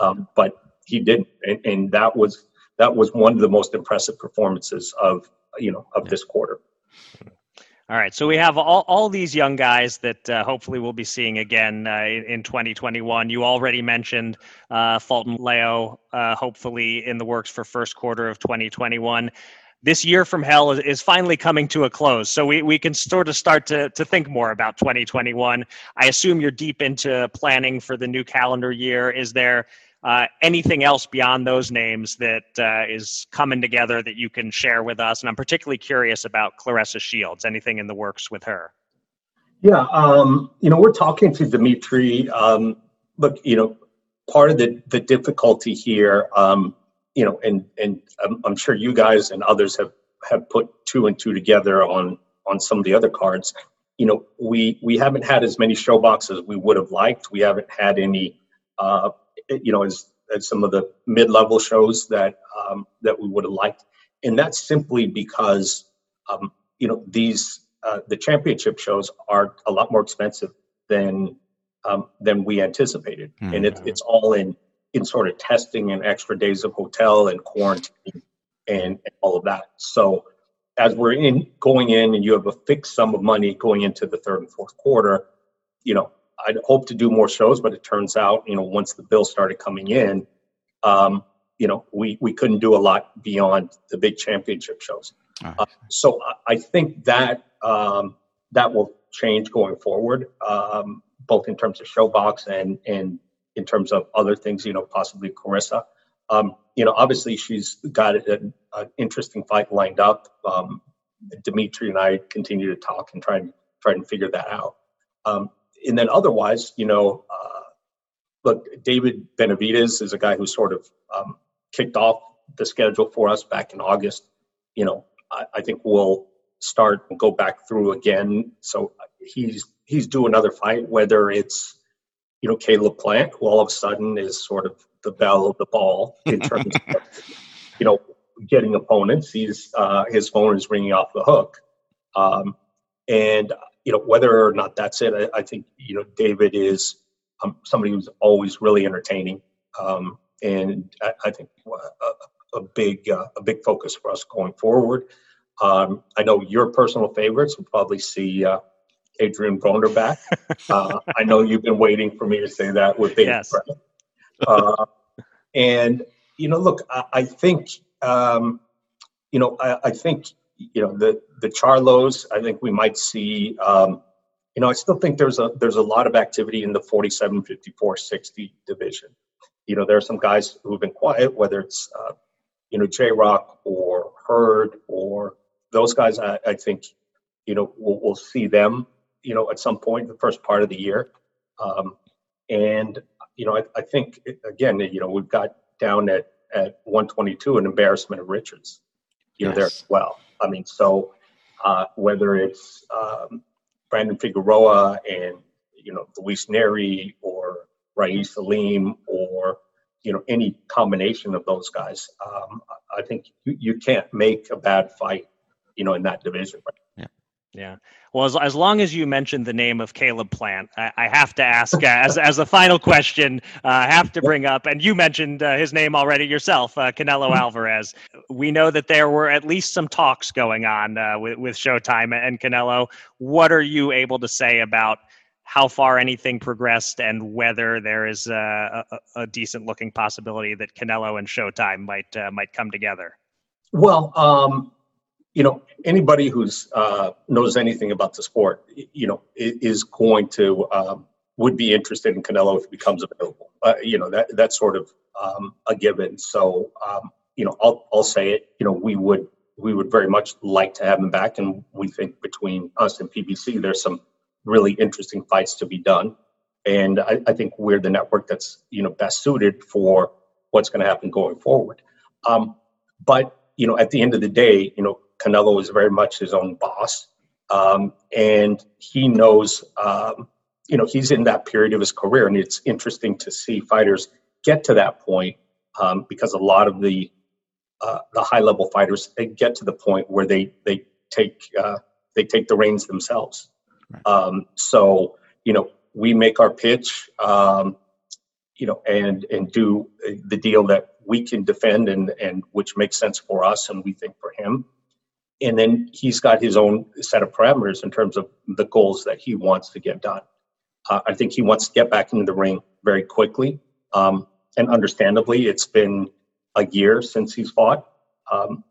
Um, but he didn't, and, and, that was that was one of the most impressive performances of you know of this quarter. All right, so we have all, all these young guys that uh, hopefully we'll be seeing again uh, in 2021. You already mentioned uh, Fulton Leo, uh, hopefully in the works for first quarter of 2021 this year from hell is, finally coming to a close. So we, we can sort of start to, to think more about 2021. I assume you're deep into planning for the new calendar year. Is there uh, anything else beyond those names that uh, is coming together that you can share with us? And I'm particularly curious about Claressa Shields. Anything in the works with her? Yeah, um, you know, we're talking to Dimitri. Um, look, you know, part of the, the difficulty here, um, you know, and and I'm, I'm, sure you guys and others have have put two and two together on on some of the other cards. You know, we we haven't had as many show boxes we would have liked. We haven't had any, uh, you know, as, as some of the mid level shows that um, that we would have liked, and that's simply because um, you know these uh, the championship shows are a lot more expensive than um, than we anticipated, mm-hmm. and it's it's all in in sort of testing and extra days of hotel and quarantine and, and all of that. So as we're in going in and you have a fixed sum of money going into the third and fourth quarter, you know, I'd hope to do more shows, but it turns out, you know, once the bill started coming in, um, you know, we we couldn't do a lot beyond the big championship shows. Right. Uh, so I think that um, that will change going forward, um, both in terms of ShoBox and and in terms of other things, you know, possibly Claressa. Um, you know, obviously she's got an, an interesting fight lined up. Um, Dimitri and I continue to talk and try and try and figure that out. And then otherwise, you know, uh, look, David Benavidez is a guy who sort of um, kicked off the schedule for us back in August. You know, I, I think we'll start and go back through again. So he's he's due another fight, whether it's you know, Caleb Plant, who all of a sudden is sort of the belle of the ball in terms of, [laughs] you know, getting opponents. He's uh, his phone is ringing off the hook, um, and you know whether or not that's it. I, I think you know David is um, somebody who's always really entertaining, um, and I, I think a, a big uh, a big focus for us going forward. Um, I know your personal favorites will probably see. Uh, Adrien Broner back. [laughs] Uh, I know you've been waiting for me to say that with David yes. Uh, and you know, look, I, I think um, you know, I, I, think you know the the Charlos. I think we might see. Um, you know, I still think there's a there's a lot of activity in the 47, 54, 60 division. You know, there are some guys who've been quiet, whether it's uh, you know J Rock or Hurd or those guys. I, I think you know we'll, we'll see them you know, at some point the first part of the year. Um, and, you know, I, I think, again, you know, we've got down at, at 122 an embarrassment of riches, you yes. know, there as well. I mean, so uh, whether it's um, Brandon Figueroa and, you know, Luis Nery or Ra'eese Aleem or, you know, any combination of those guys, um, I think you, you can't make a bad fight, you know, in that division. Right? Yeah. Yeah. Well, as, as long as you mentioned the name of Caleb Plant, I, I have to ask uh, as, as a final question, uh, I have to bring up, and you mentioned uh, his name already yourself, uh, Canelo. [laughs] Alvarez. We know that there were at least some talks going on uh, with, with Showtime and Canelo. What are you able to say about how far anything progressed and whether there is a, a, a decent looking possibility that Canelo and Showtime might uh, might come together? Well, um, you know, anybody who's uh, knows anything about the sport, you know, is going to um, would be interested in Canelo if it becomes available. Uh, you know, that that's sort of um, a given. So, um, you know, I'll I'll say it. You know, we would we would very much like to have him back, and we think between us and PBC, there's some really interesting fights to be done. And I, I think we're the network that's you know best suited for what's going to happen going forward. Um, but you know, at the end of the day, you know, Canelo is very much his own boss, um, and he knows, um, you know, he's in that period of his career, and it's interesting to see fighters get to that point um, because a lot of the uh, the high level fighters they get to the point where they they take uh, they take the reins themselves. Um, so you know, we make our pitch, um, you know, and and do the deal that we can defend and and which makes sense for us and we think for him and then he's got his own set of parameters in terms of the goals that he wants to get done. Uh, I think he wants to get back into the ring very quickly, um, and understandably, it's been a year since he's fought. Um,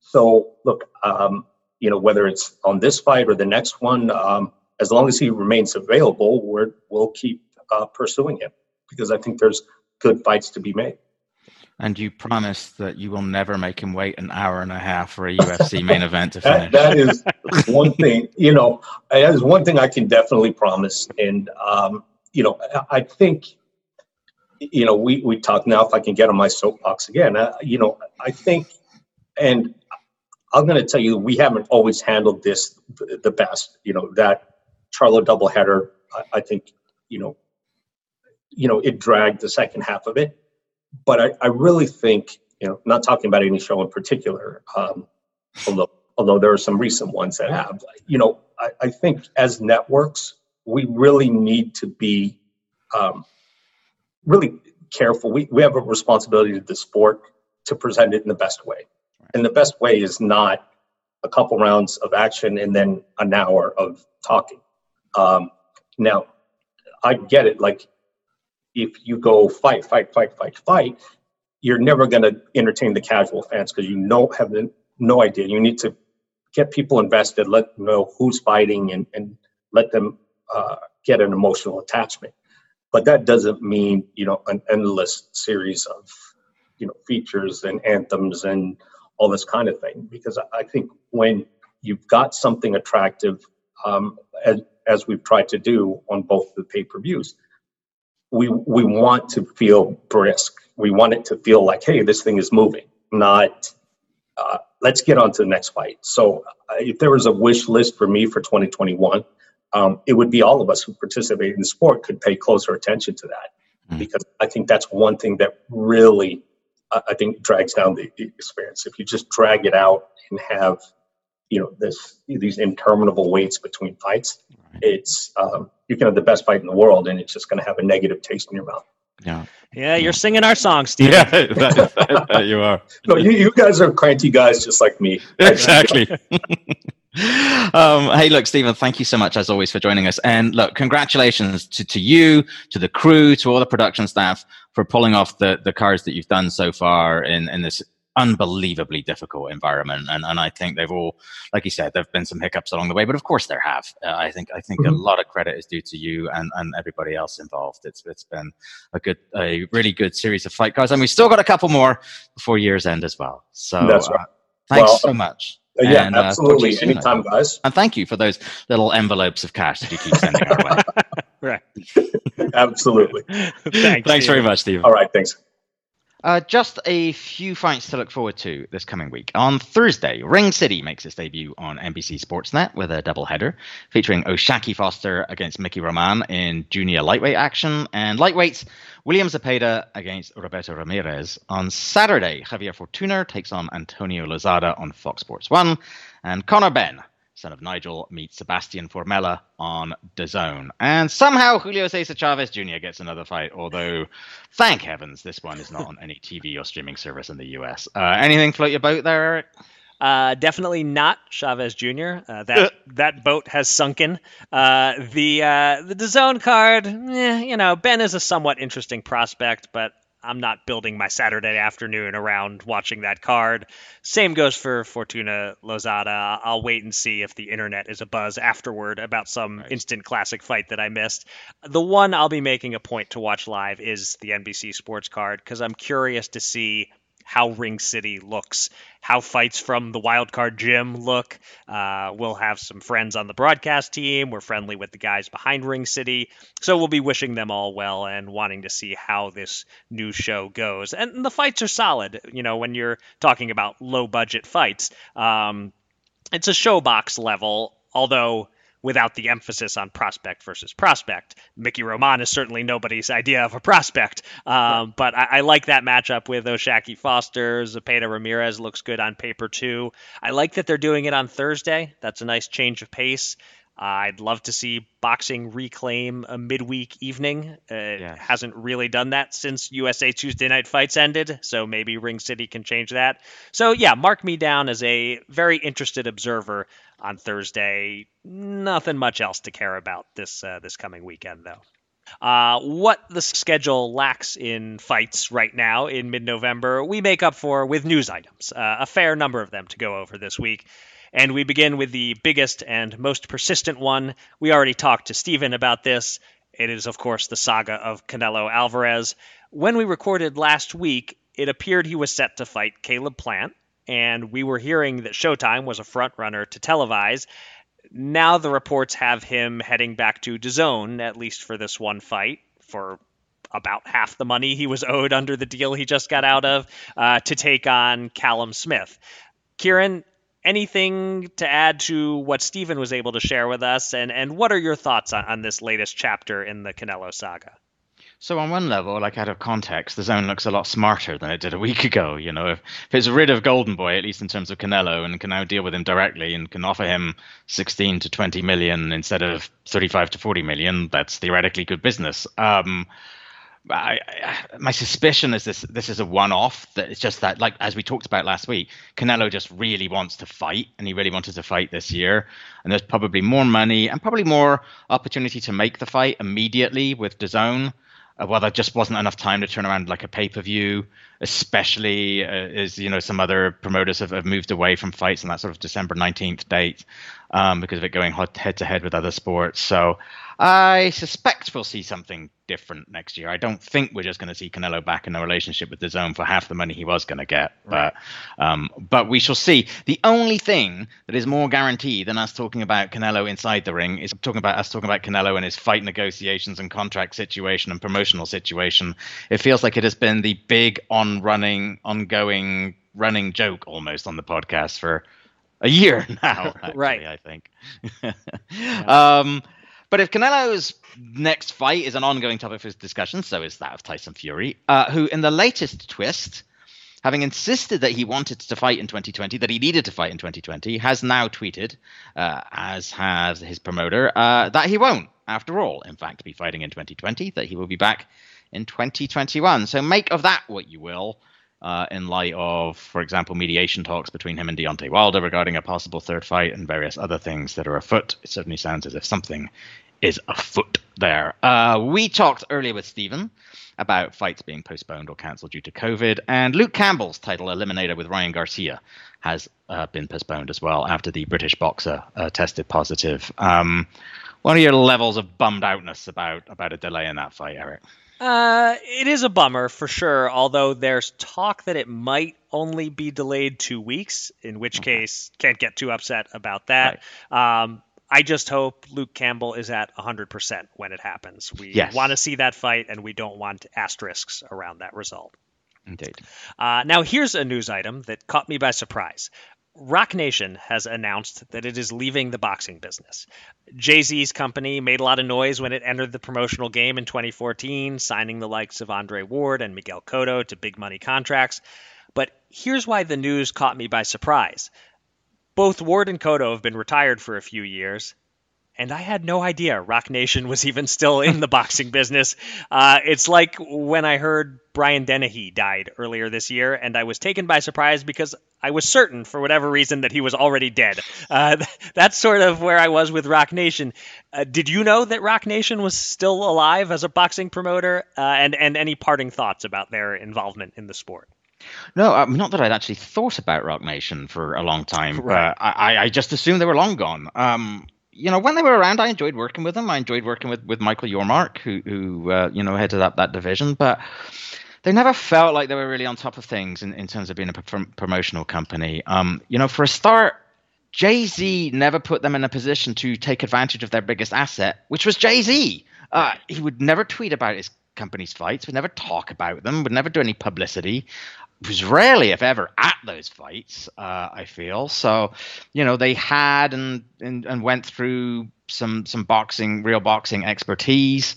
so, look, um, you know, whether it's on this fight or the next one, um, as long as he remains available, we will keep uh, pursuing him because I think there's good fights to be made and you promise that you will never make him wait an hour and a half for a UFC [laughs] main event to finish. that, that is one thing, you know, that is one thing I can definitely promise. And, um, you know, I think, you know, we, we talk now, if I can get on my soapbox again, uh, you know, I think, and I'm going to tell you, we haven't always handled this the best, you know, that Charlo doubleheader, I, I think, you know, you know, it dragged the second half of it but I, I really think, you know, not talking about any show in particular, um, although although there are some recent ones that have, you know, I, I think as networks, we really need to be um, really careful. We, we have a responsibility to the sport to present it in the best way. And the best way is not a couple rounds of action and then an hour of talking. Um, now, I get it. Like if you go fight, fight, fight, fight, fight, you're never going to entertain the casual fans because you know have no idea. You need to get people invested, let them know who's fighting, and, and let them uh, get an emotional attachment. But that doesn't mean you know an endless series of you know features and anthems and all this kind of thing. Because I think when you've got something attractive, um, as, as we've tried to do on both the pay per views, we we want to feel brisk. We want it to feel like, hey, this thing is moving, not uh, let's get on to the next fight. So, uh, if there was a wish list for me for 2021, um, it would be all of us who participate in the sport could pay closer attention to that, mm-hmm. because I think that's one thing that really uh, I think drags down the, the experience. If you just drag it out and have you know this these interminable waits between fights, right. it's um, you can have the best fight in the world, and it's just going to have a negative taste in your mouth. Yeah. Yeah, you're singing our song, Steve. Yeah, [laughs] that, that, that you are. no, you, you guys are cranky guys just like me. [laughs] Exactly. [laughs] um, hey, look, Stephen, thank you so much as always for joining us. And look, congratulations to, to you, to the crew, to all the production staff for pulling off the, the cards that you've done so far in, in this unbelievably difficult environment. And, and I think they've all, like you said, there've been some hiccups along the way, but of course there have. Uh, I think I think mm-hmm. a lot of credit is due to you and, and everybody else involved. It's it's been a good, a really good series of fight cards, and we've still got a couple more before year's end as well. So that's right. Uh, thanks well, so much. Uh, yeah, and, uh, absolutely. Uh, Anytime, guys. And thank you for those little envelopes of cash that you keep sending our way. [laughs] right. [laughs] absolutely. thanks. Thanks very much, Steve. All right. Thanks. Uh, just a few fights to look forward to this coming week. On Thursday, Ring City makes its debut on NBC Sportsnet with a doubleheader featuring O'Shaquie Foster against Mickey Roman in junior lightweight action, and lightweights William Zepeda against Roberto Ramirez. On Saturday, Javier Fortuna takes on Antonio Lozada on Fox Sports 1, and Conor Benn son of Nigel, meets Sebastian Formella on DAZN. And somehow Julio Cesar Chavez Jr. gets another fight, although thank heavens this one is not on any TV or streaming service in the US. Uh, anything float your boat there, Eric? Uh, definitely not Chavez Jr. Uh, that that boat has sunken. Uh, the uh, the DAZN card, eh, you know, Benn is a somewhat interesting prospect, but I'm not building my Saturday afternoon around watching that card. Same goes for Fortuna Lozada. I'll wait and see if the internet is a buzz afterward about some right. instant classic fight that I missed. The one I'll be making a point to watch live is the NBC Sports card because I'm curious to see how Ring City looks, how fights from the wildcard gym look. Uh, we'll have some friends on the broadcast team. We're friendly with the guys behind Ring City. So we'll be wishing them all well and wanting to see how this new show goes. And the fights are solid, you know, when you're talking about low budget fights. Um, it's a ShoBox level, although without the emphasis on prospect versus prospect. Mickey Roman is certainly nobody's idea of a prospect, um, but I, I, like that matchup with O'Shaquie Foster. Zepeda Ramirez looks good on paper too. I like that they're doing it on Thursday. That's a nice change of pace. I'd love to see boxing reclaim a midweek evening. Uh. Hasn't really done that since USA Tuesday Night Fights ended, so maybe Ring City can change that. So yeah, mark me down as a very interested observer on Thursday. Nothing much else to care about this uh, this coming weekend, though. Uh, what the schedule lacks in fights right now in mid November, we make up for with news items, uh, a fair number of them to go over this week. And we begin with the biggest and most persistent one. We already talked to Stephen about this. It is, of course, the saga of Canelo Alvarez. When we recorded last week, it appeared he was set to fight Caleb Plant, and we were hearing that Showtime was a front runner to televise. Now the reports have him heading back to DAZN, at least for this one fight, for about half the money he was [laughs] owed under the deal he just got out of, uh, to take on Callum Smith. Kieran, anything to add to what Stephen was able to share with us, and, and what are your thoughts on, on this latest chapter in the Canelo saga? So on one level, like out of context, DAZN looks a lot smarter than it did a week ago. You know, if, if it's rid of Golden Boy, at least in terms of Canelo, and can now deal with him directly and can offer him 16 to 20 million instead of 35 to 40 million, that's theoretically good business. Um, I, I, my suspicion is this this is a one-off that it's just that like as we talked about last week Canelo just really wants to fight and he really wanted to fight this year. And there's probably more money and probably more opportunity to make the fight immediately with DAZN. Uh, well, there just wasn't enough time to turn around like a pay per view, especially uh, as you know some other promoters have, have, moved away from fights on that sort of December nineteenth date um, because of it going head to head with other sports. So I suspect we'll see something different next year. I don't think we're just going to see Canelo back in a relationship with DAZN for half the money he was going to get, right. but um, but we shall see. The only thing that is more guaranteed than us talking about Canelo inside the ring is talking about us talking about Canelo and his fight negotiations and contract situation and promotional situation. It feels like it has been the big on running, ongoing running joke almost on the podcast for a year [laughs] now. [laughs] Actually, right, I think. [laughs] um, but if Canelo's next fight is an ongoing topic for discussion, so is that of Tyson Fury, uh, who, in the latest twist, having insisted that he wanted to fight in 2020, that he needed to fight in 2020, has now tweeted, uh, as has his promoter, uh, that he won't, after all, in fact, be fighting in 2020, that he will be back in 2021. So make of that what you will. Uh, in light of, for example, mediation talks between him and Deontay Wilder regarding a possible third fight and various other things that are afoot. It certainly sounds as if something is afoot there. Uh, we talked earlier with Stephen about fights being postponed or cancelled due to COVID, and Luke Campbell's title eliminator with Ryan Garcia has uh, been postponed as well after the British boxer uh, tested positive. Um, what are your levels of bummed outness about about a delay in that fight, Eric? Uh, it is a bummer for sure. Although there's talk that it might only be delayed two weeks, in which okay. case can't get too upset about that. Right. Um, I just hope Luke Campbell is at 100% when it happens. We yes. want to see that fight, and we don't want asterisks around that result. Indeed. Uh, now, here's a news item that caught me by surprise. Roc Nation has announced that it is leaving the boxing business. Jay Z's company made a lot of noise when it entered the promotional game in 2014, signing the likes of Andre Ward and Miguel Cotto to big money contracts. But here's why the news caught me by surprise. both Ward and Cotto have been retired for a few years, and I had no idea Roc Nation was even still in the boxing business. Uh, it's like when I heard Brian Dennehy died earlier this year, and I was taken by surprise because I was certain, for whatever reason, that he was already dead. Uh, [laughs] that's sort of where I was with Roc Nation. Uh, did you know that Roc Nation was still alive as a boxing promoter? Uh, and and any parting thoughts about their involvement in the sport? No, um, not that I'd actually thought about Roc Nation for a long time. Right. I, I just assumed they were long gone. Um, you know, when they were around, I enjoyed working with them. I enjoyed working with, with Michael Yormark, who, who uh, you know, headed up that division. But they never felt like they were really on top of things in, in terms of being a promotional company. Um, you know, for a start, Jay Z never put them in a position to take advantage of their biggest asset, which was Jay Z. Uh, he would never tweet about his company's fights, would never talk about them, would never do any publicity was rarely, if ever, at those fights. Uh, I feel so. You know, they had and, and and went through some some boxing, real boxing expertise,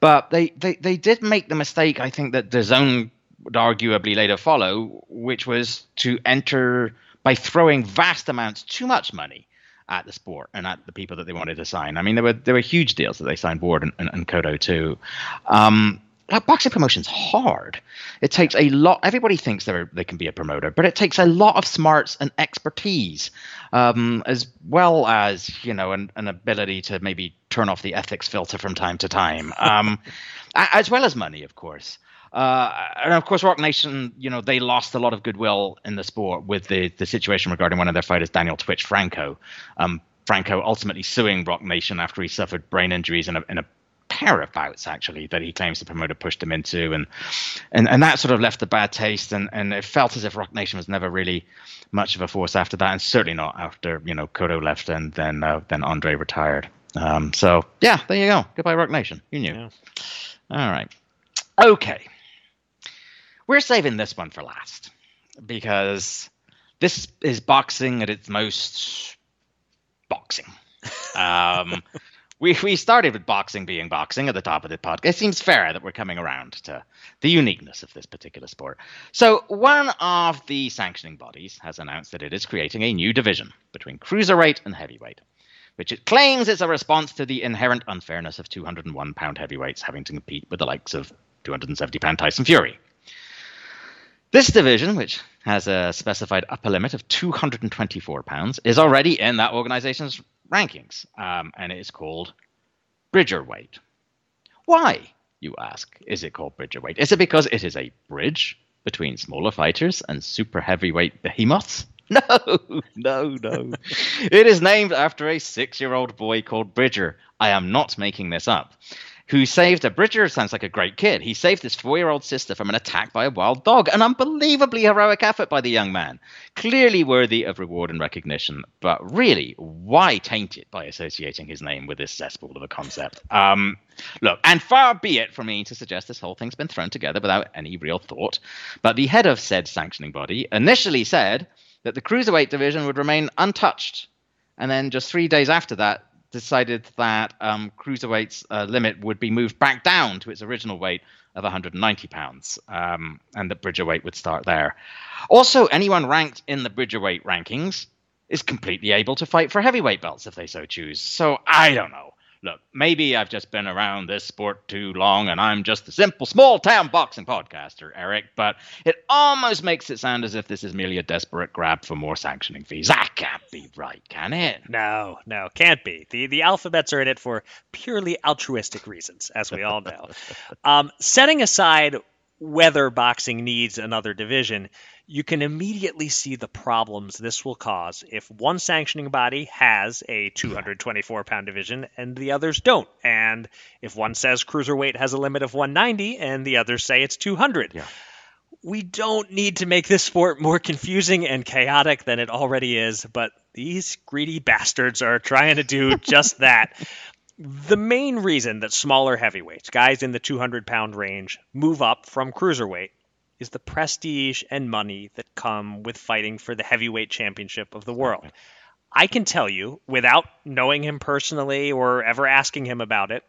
but they they they did make the mistake. I think that DAZN would arguably later follow, which was to enter by throwing vast amounts, too much money at the sport and at the people that they wanted to sign. I mean, there were there were huge deals that they signed Ward and, and, and Cotto too. Um, boxing promotion's hard. It takes a lot. Everybody thinks they they can be a promoter, but it takes a lot of smarts and expertise, um, as well as you know an, an, ability to maybe turn off the ethics filter from time to time, [laughs] um, as well as money, of course. Uh, and of course, Roc Nation, you know, they lost a lot of goodwill in the sport with the the situation regarding one of their fighters, Daniel Twitch Franco. Um, Franco ultimately suing Roc Nation after he suffered brain injuries in a, in a pair of bouts actually that he claims the promoter pushed him into, and and and that sort of left a bad taste, and and it felt as if Roc Nation was never really much of a force after that, and certainly not after you know Cotto left and then uh, then Andre retired. Um, so yeah, there you go. Goodbye, Roc Nation. You knew. Yeah. All right. Okay. We're saving this one for last because this is boxing at its most boxing. [laughs] Um, we we started with boxing being boxing at the top of the podcast. It seems fair that we're coming around to the uniqueness of this particular sport. So one of the sanctioning bodies has announced that it is creating a new division between cruiserweight and heavyweight, which it claims is a response to the inherent unfairness of 201 pound heavyweights having to compete with the likes of 270 pound Tyson Fury. This division, which has a specified upper limit of 224 pounds, is already in that organization's rankings, um, and it is called Bridger weight. Why, you ask, is it called Bridger weight? Is it because it is a bridge between smaller fighters and super heavyweight behemoths? [laughs] No, no, no. [laughs] it is named after a six year old boy called Bridger. I am not making this up who saved a Bridger sounds like a great kid. He saved his four year old sister from an attack by a wild dog. An unbelievably heroic effort by the young man. Clearly worthy of reward and recognition, but really, why taint it by associating his name with this cesspool of a concept? Um, look, and far be it from me to suggest this whole thing's been thrown together without any real thought, but the head of said sanctioning body initially said that the cruiserweight division would remain untouched. And then just three days after that, decided that um, cruiserweight's uh, limit would be moved back down to its original weight of 190 pounds, um, and that bridgerweight would start there. Also, anyone ranked in the bridgerweight rankings is completely able to fight for heavyweight belts if they so choose. So I don't know look, maybe I've just been around this sport too long and I'm just a simple small town boxing podcaster, Eric, but it almost makes it sound as if this is merely a desperate grab for more sanctioning fees. That can't be right, can it? No, no, can't be. The the alphabets are in it for purely altruistic reasons, as we all know. [laughs] um, setting aside whether boxing needs another division, you can immediately see the problems this will cause if one sanctioning body has a 224 pound division and the others don't. And if one says cruiserweight has a limit of 190 and the others say it's 200. Yeah. We don't need to make this sport more confusing and chaotic than it already is, but these greedy bastards are trying to do [laughs] just that. The main reason that smaller heavyweights, guys in the 200 pound range, move up from cruiserweight is the prestige and money that come with fighting for the heavyweight championship of the world. I can tell you, without knowing him personally or ever asking him about it,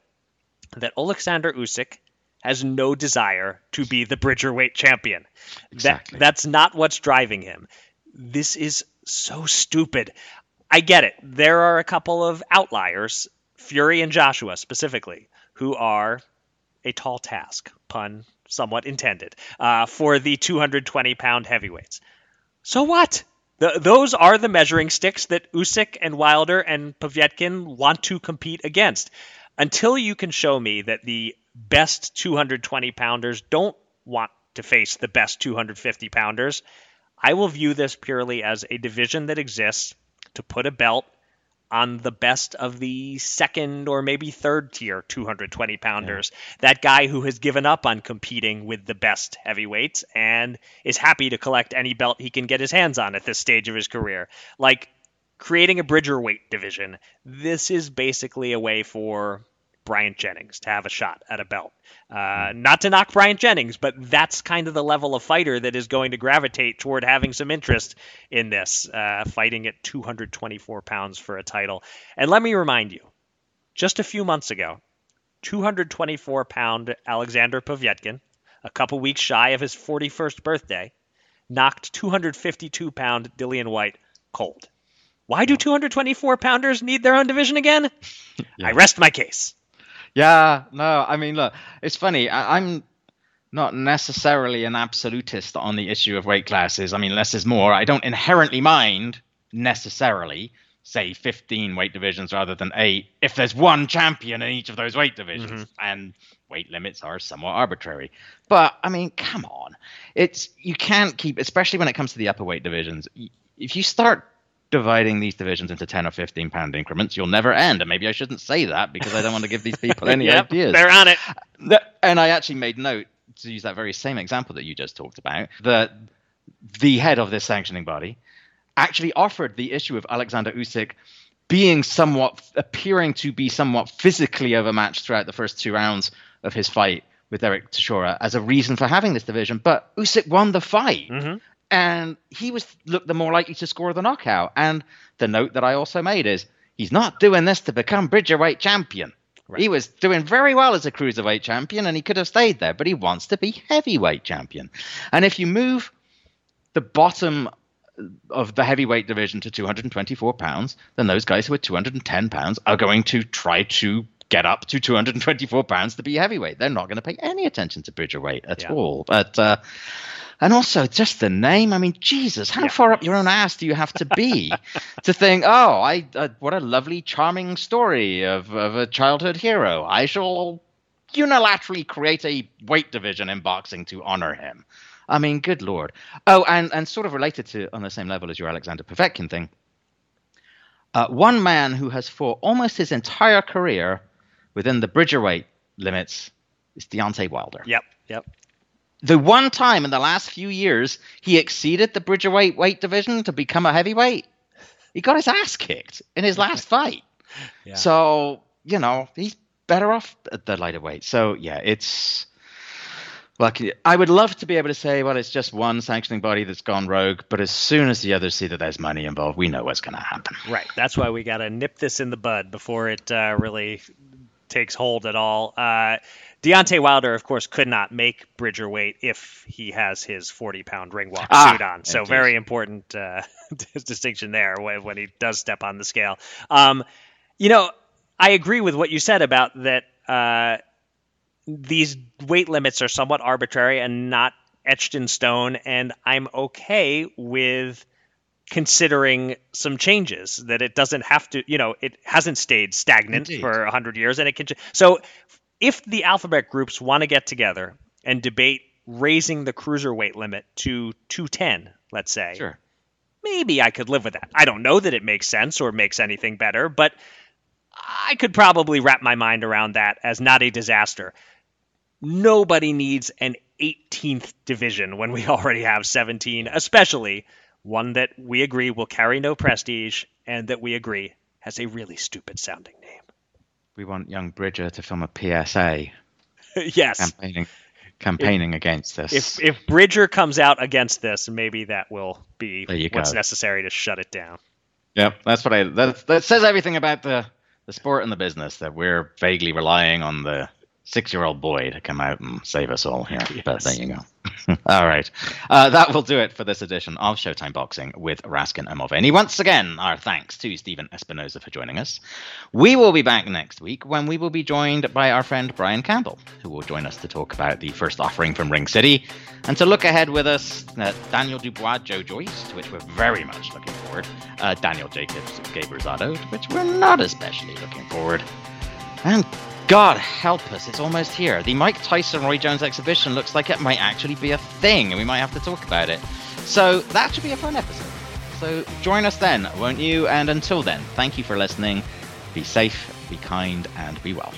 that Alexander Usyk has no desire to be the Bridgerweight champion. Exactly. That, that's not what's driving him. This is so stupid. I get it. There are a couple of outliers, Fury and Joshua specifically, who are a tall task, pun somewhat intended, uh, for the 220 pound heavyweights. So what? The, those are the measuring sticks that Usyk and Wilder and Povetkin want to compete against. Until you can show me that the best 220 pounders don't want to face the best 250 pounders, I will view this purely as a division that exists to put a belt on the best of the second or maybe third tier 220 pounders. Yeah. That guy who has given up on competing with the best heavyweights and is happy to collect any belt he can get his hands on at this stage of his career. Like creating a bridger weight division. This is basically a way for Bryant Jennings to have a shot at a belt. Uh, hmm. not to knock Bryant Jennings, but that's kind of the level of fighter that is going to gravitate toward having some interest in this, uh, fighting at 224 pounds for a title. And let me remind you, just a few months ago, 224 pound Alexander Povetkin, a couple weeks shy of his 41st birthday, knocked 252 pound Dillian Whyte cold. Why do 224 pounders need their own division again? [laughs] Yeah. I rest my case. Yeah, no, I mean, look, it's funny. I, am not necessarily an absolutist on the issue of weight classes. I mean, less is more. I don't inherently mind necessarily, say, 15 weight divisions rather than eight if there's one champion in each of those weight divisions. Mm-hmm. And weight limits are somewhat arbitrary. But I mean, come on. It's you can't keep especially when it comes to the upper weight divisions. If you start dividing these divisions into 10 or 15 pound increments, you'll never end. And maybe I shouldn't say that because I don't want to give these people [laughs] any yep, ideas. They're on it. And I actually made note to use that very same example that you just talked about that the head of this sanctioning body actually offered the issue of Alexander Usyk being somewhat appearing to be somewhat physically overmatched throughout the first two rounds of his fight with Derek Chisora as a reason for having this division. But Usyk won the fight. Mm-hmm and he was looked the more likely to score the knockout. And the note that I also made is he's not doing this to become bridgerweight champion. Right. He was doing very well as a cruiserweight champion, and he could have stayed there, but he wants to be heavyweight champion. And if you move the bottom of the heavyweight division to 224 pounds, then those guys who are 210 pounds are going to try to get up to 224 pounds to be heavyweight. They're not going to pay any attention to bridgerweight at yeah. all. But uh, and also, just the name. I mean, Jesus, how yeah. far up your own ass do you have to be to think, oh, I uh, what a lovely, charming story of, of a childhood hero. I shall unilaterally create a weight division in boxing to honor him. I mean, good lord. Oh, and, and sort of related to on the same level as your Alexander Povetkin thing. Uh, one man who has fought almost his entire career within the Bridgerweight limits is Deontay Wilder. Yep, yep the one time in the last few years he exceeded the Bridgerweight weight division to become a heavyweight, he got his ass kicked in his last [laughs] fight. Yeah. So, you know, he's better off at the lighter weight. So, yeah, it's like I would love to be able to say, well, it's just one sanctioning body that's gone rogue, but as soon as the others see that there's money involved, we know what's going to happen. Right. That's why we got to nip this in the bud before it uh, really takes hold at all. Uh, Deontay Wilder, of course, could not make Bridger weight if he has his 40 pound ring walk ah, suit on. So, very important uh, [laughs] distinction there when, when, he does step on the scale. Um, you know, I agree with what you said about that uh, these weight limits are somewhat arbitrary and not etched in stone. And I'm okay with considering some changes that it doesn't have to you know it hasn't stayed stagnant Indeed. for 100 years and it can so if the alphabet groups want to get together and debate raising the cruiserweight limit to 210, let's say, sure. maybe I could live with that. I don't know that it makes sense or makes anything better, but I could probably wrap my mind around that as not a disaster. Nobody needs an 18th division when we [laughs] already have 17, especially one that we agree will carry no prestige and that we agree has a really stupid sounding name we want young Bridger to film a PSA. [laughs] yes. Campaigning, campaigning if, against this. If if Bridger comes out against this, maybe that will be what's go. necessary to shut it down. Yep, that's what I. That, that says everything about the the sport and the business that we're vaguely relying on the six-year-old boy to come out and save us all here. Yes. [laughs] But there you go. [laughs] all right, uh, that will do it for this edition of Showtime Boxing with Raskin and Mulvaney. Once again, our thanks to Stephen Espinoza for joining us. We will be back next week when we will be joined by our friend Brian Campbell, who will join us to talk about the first offering from Ring City and to look ahead with us. Uh, Daniel Dubois, Joe Joyce, to which we're very much looking forward. Uh, Daniel Jacobs, Gabe Rosado, to which we're not especially looking forward. And God help us, it's almost here. The Mike Tyson Roy Jones exhibition looks like it might actually be a thing, and we might have to talk about it. So that should be a fun episode. So join us then, won't you? And until then, thank you for listening. Be safe, be kind, and be well.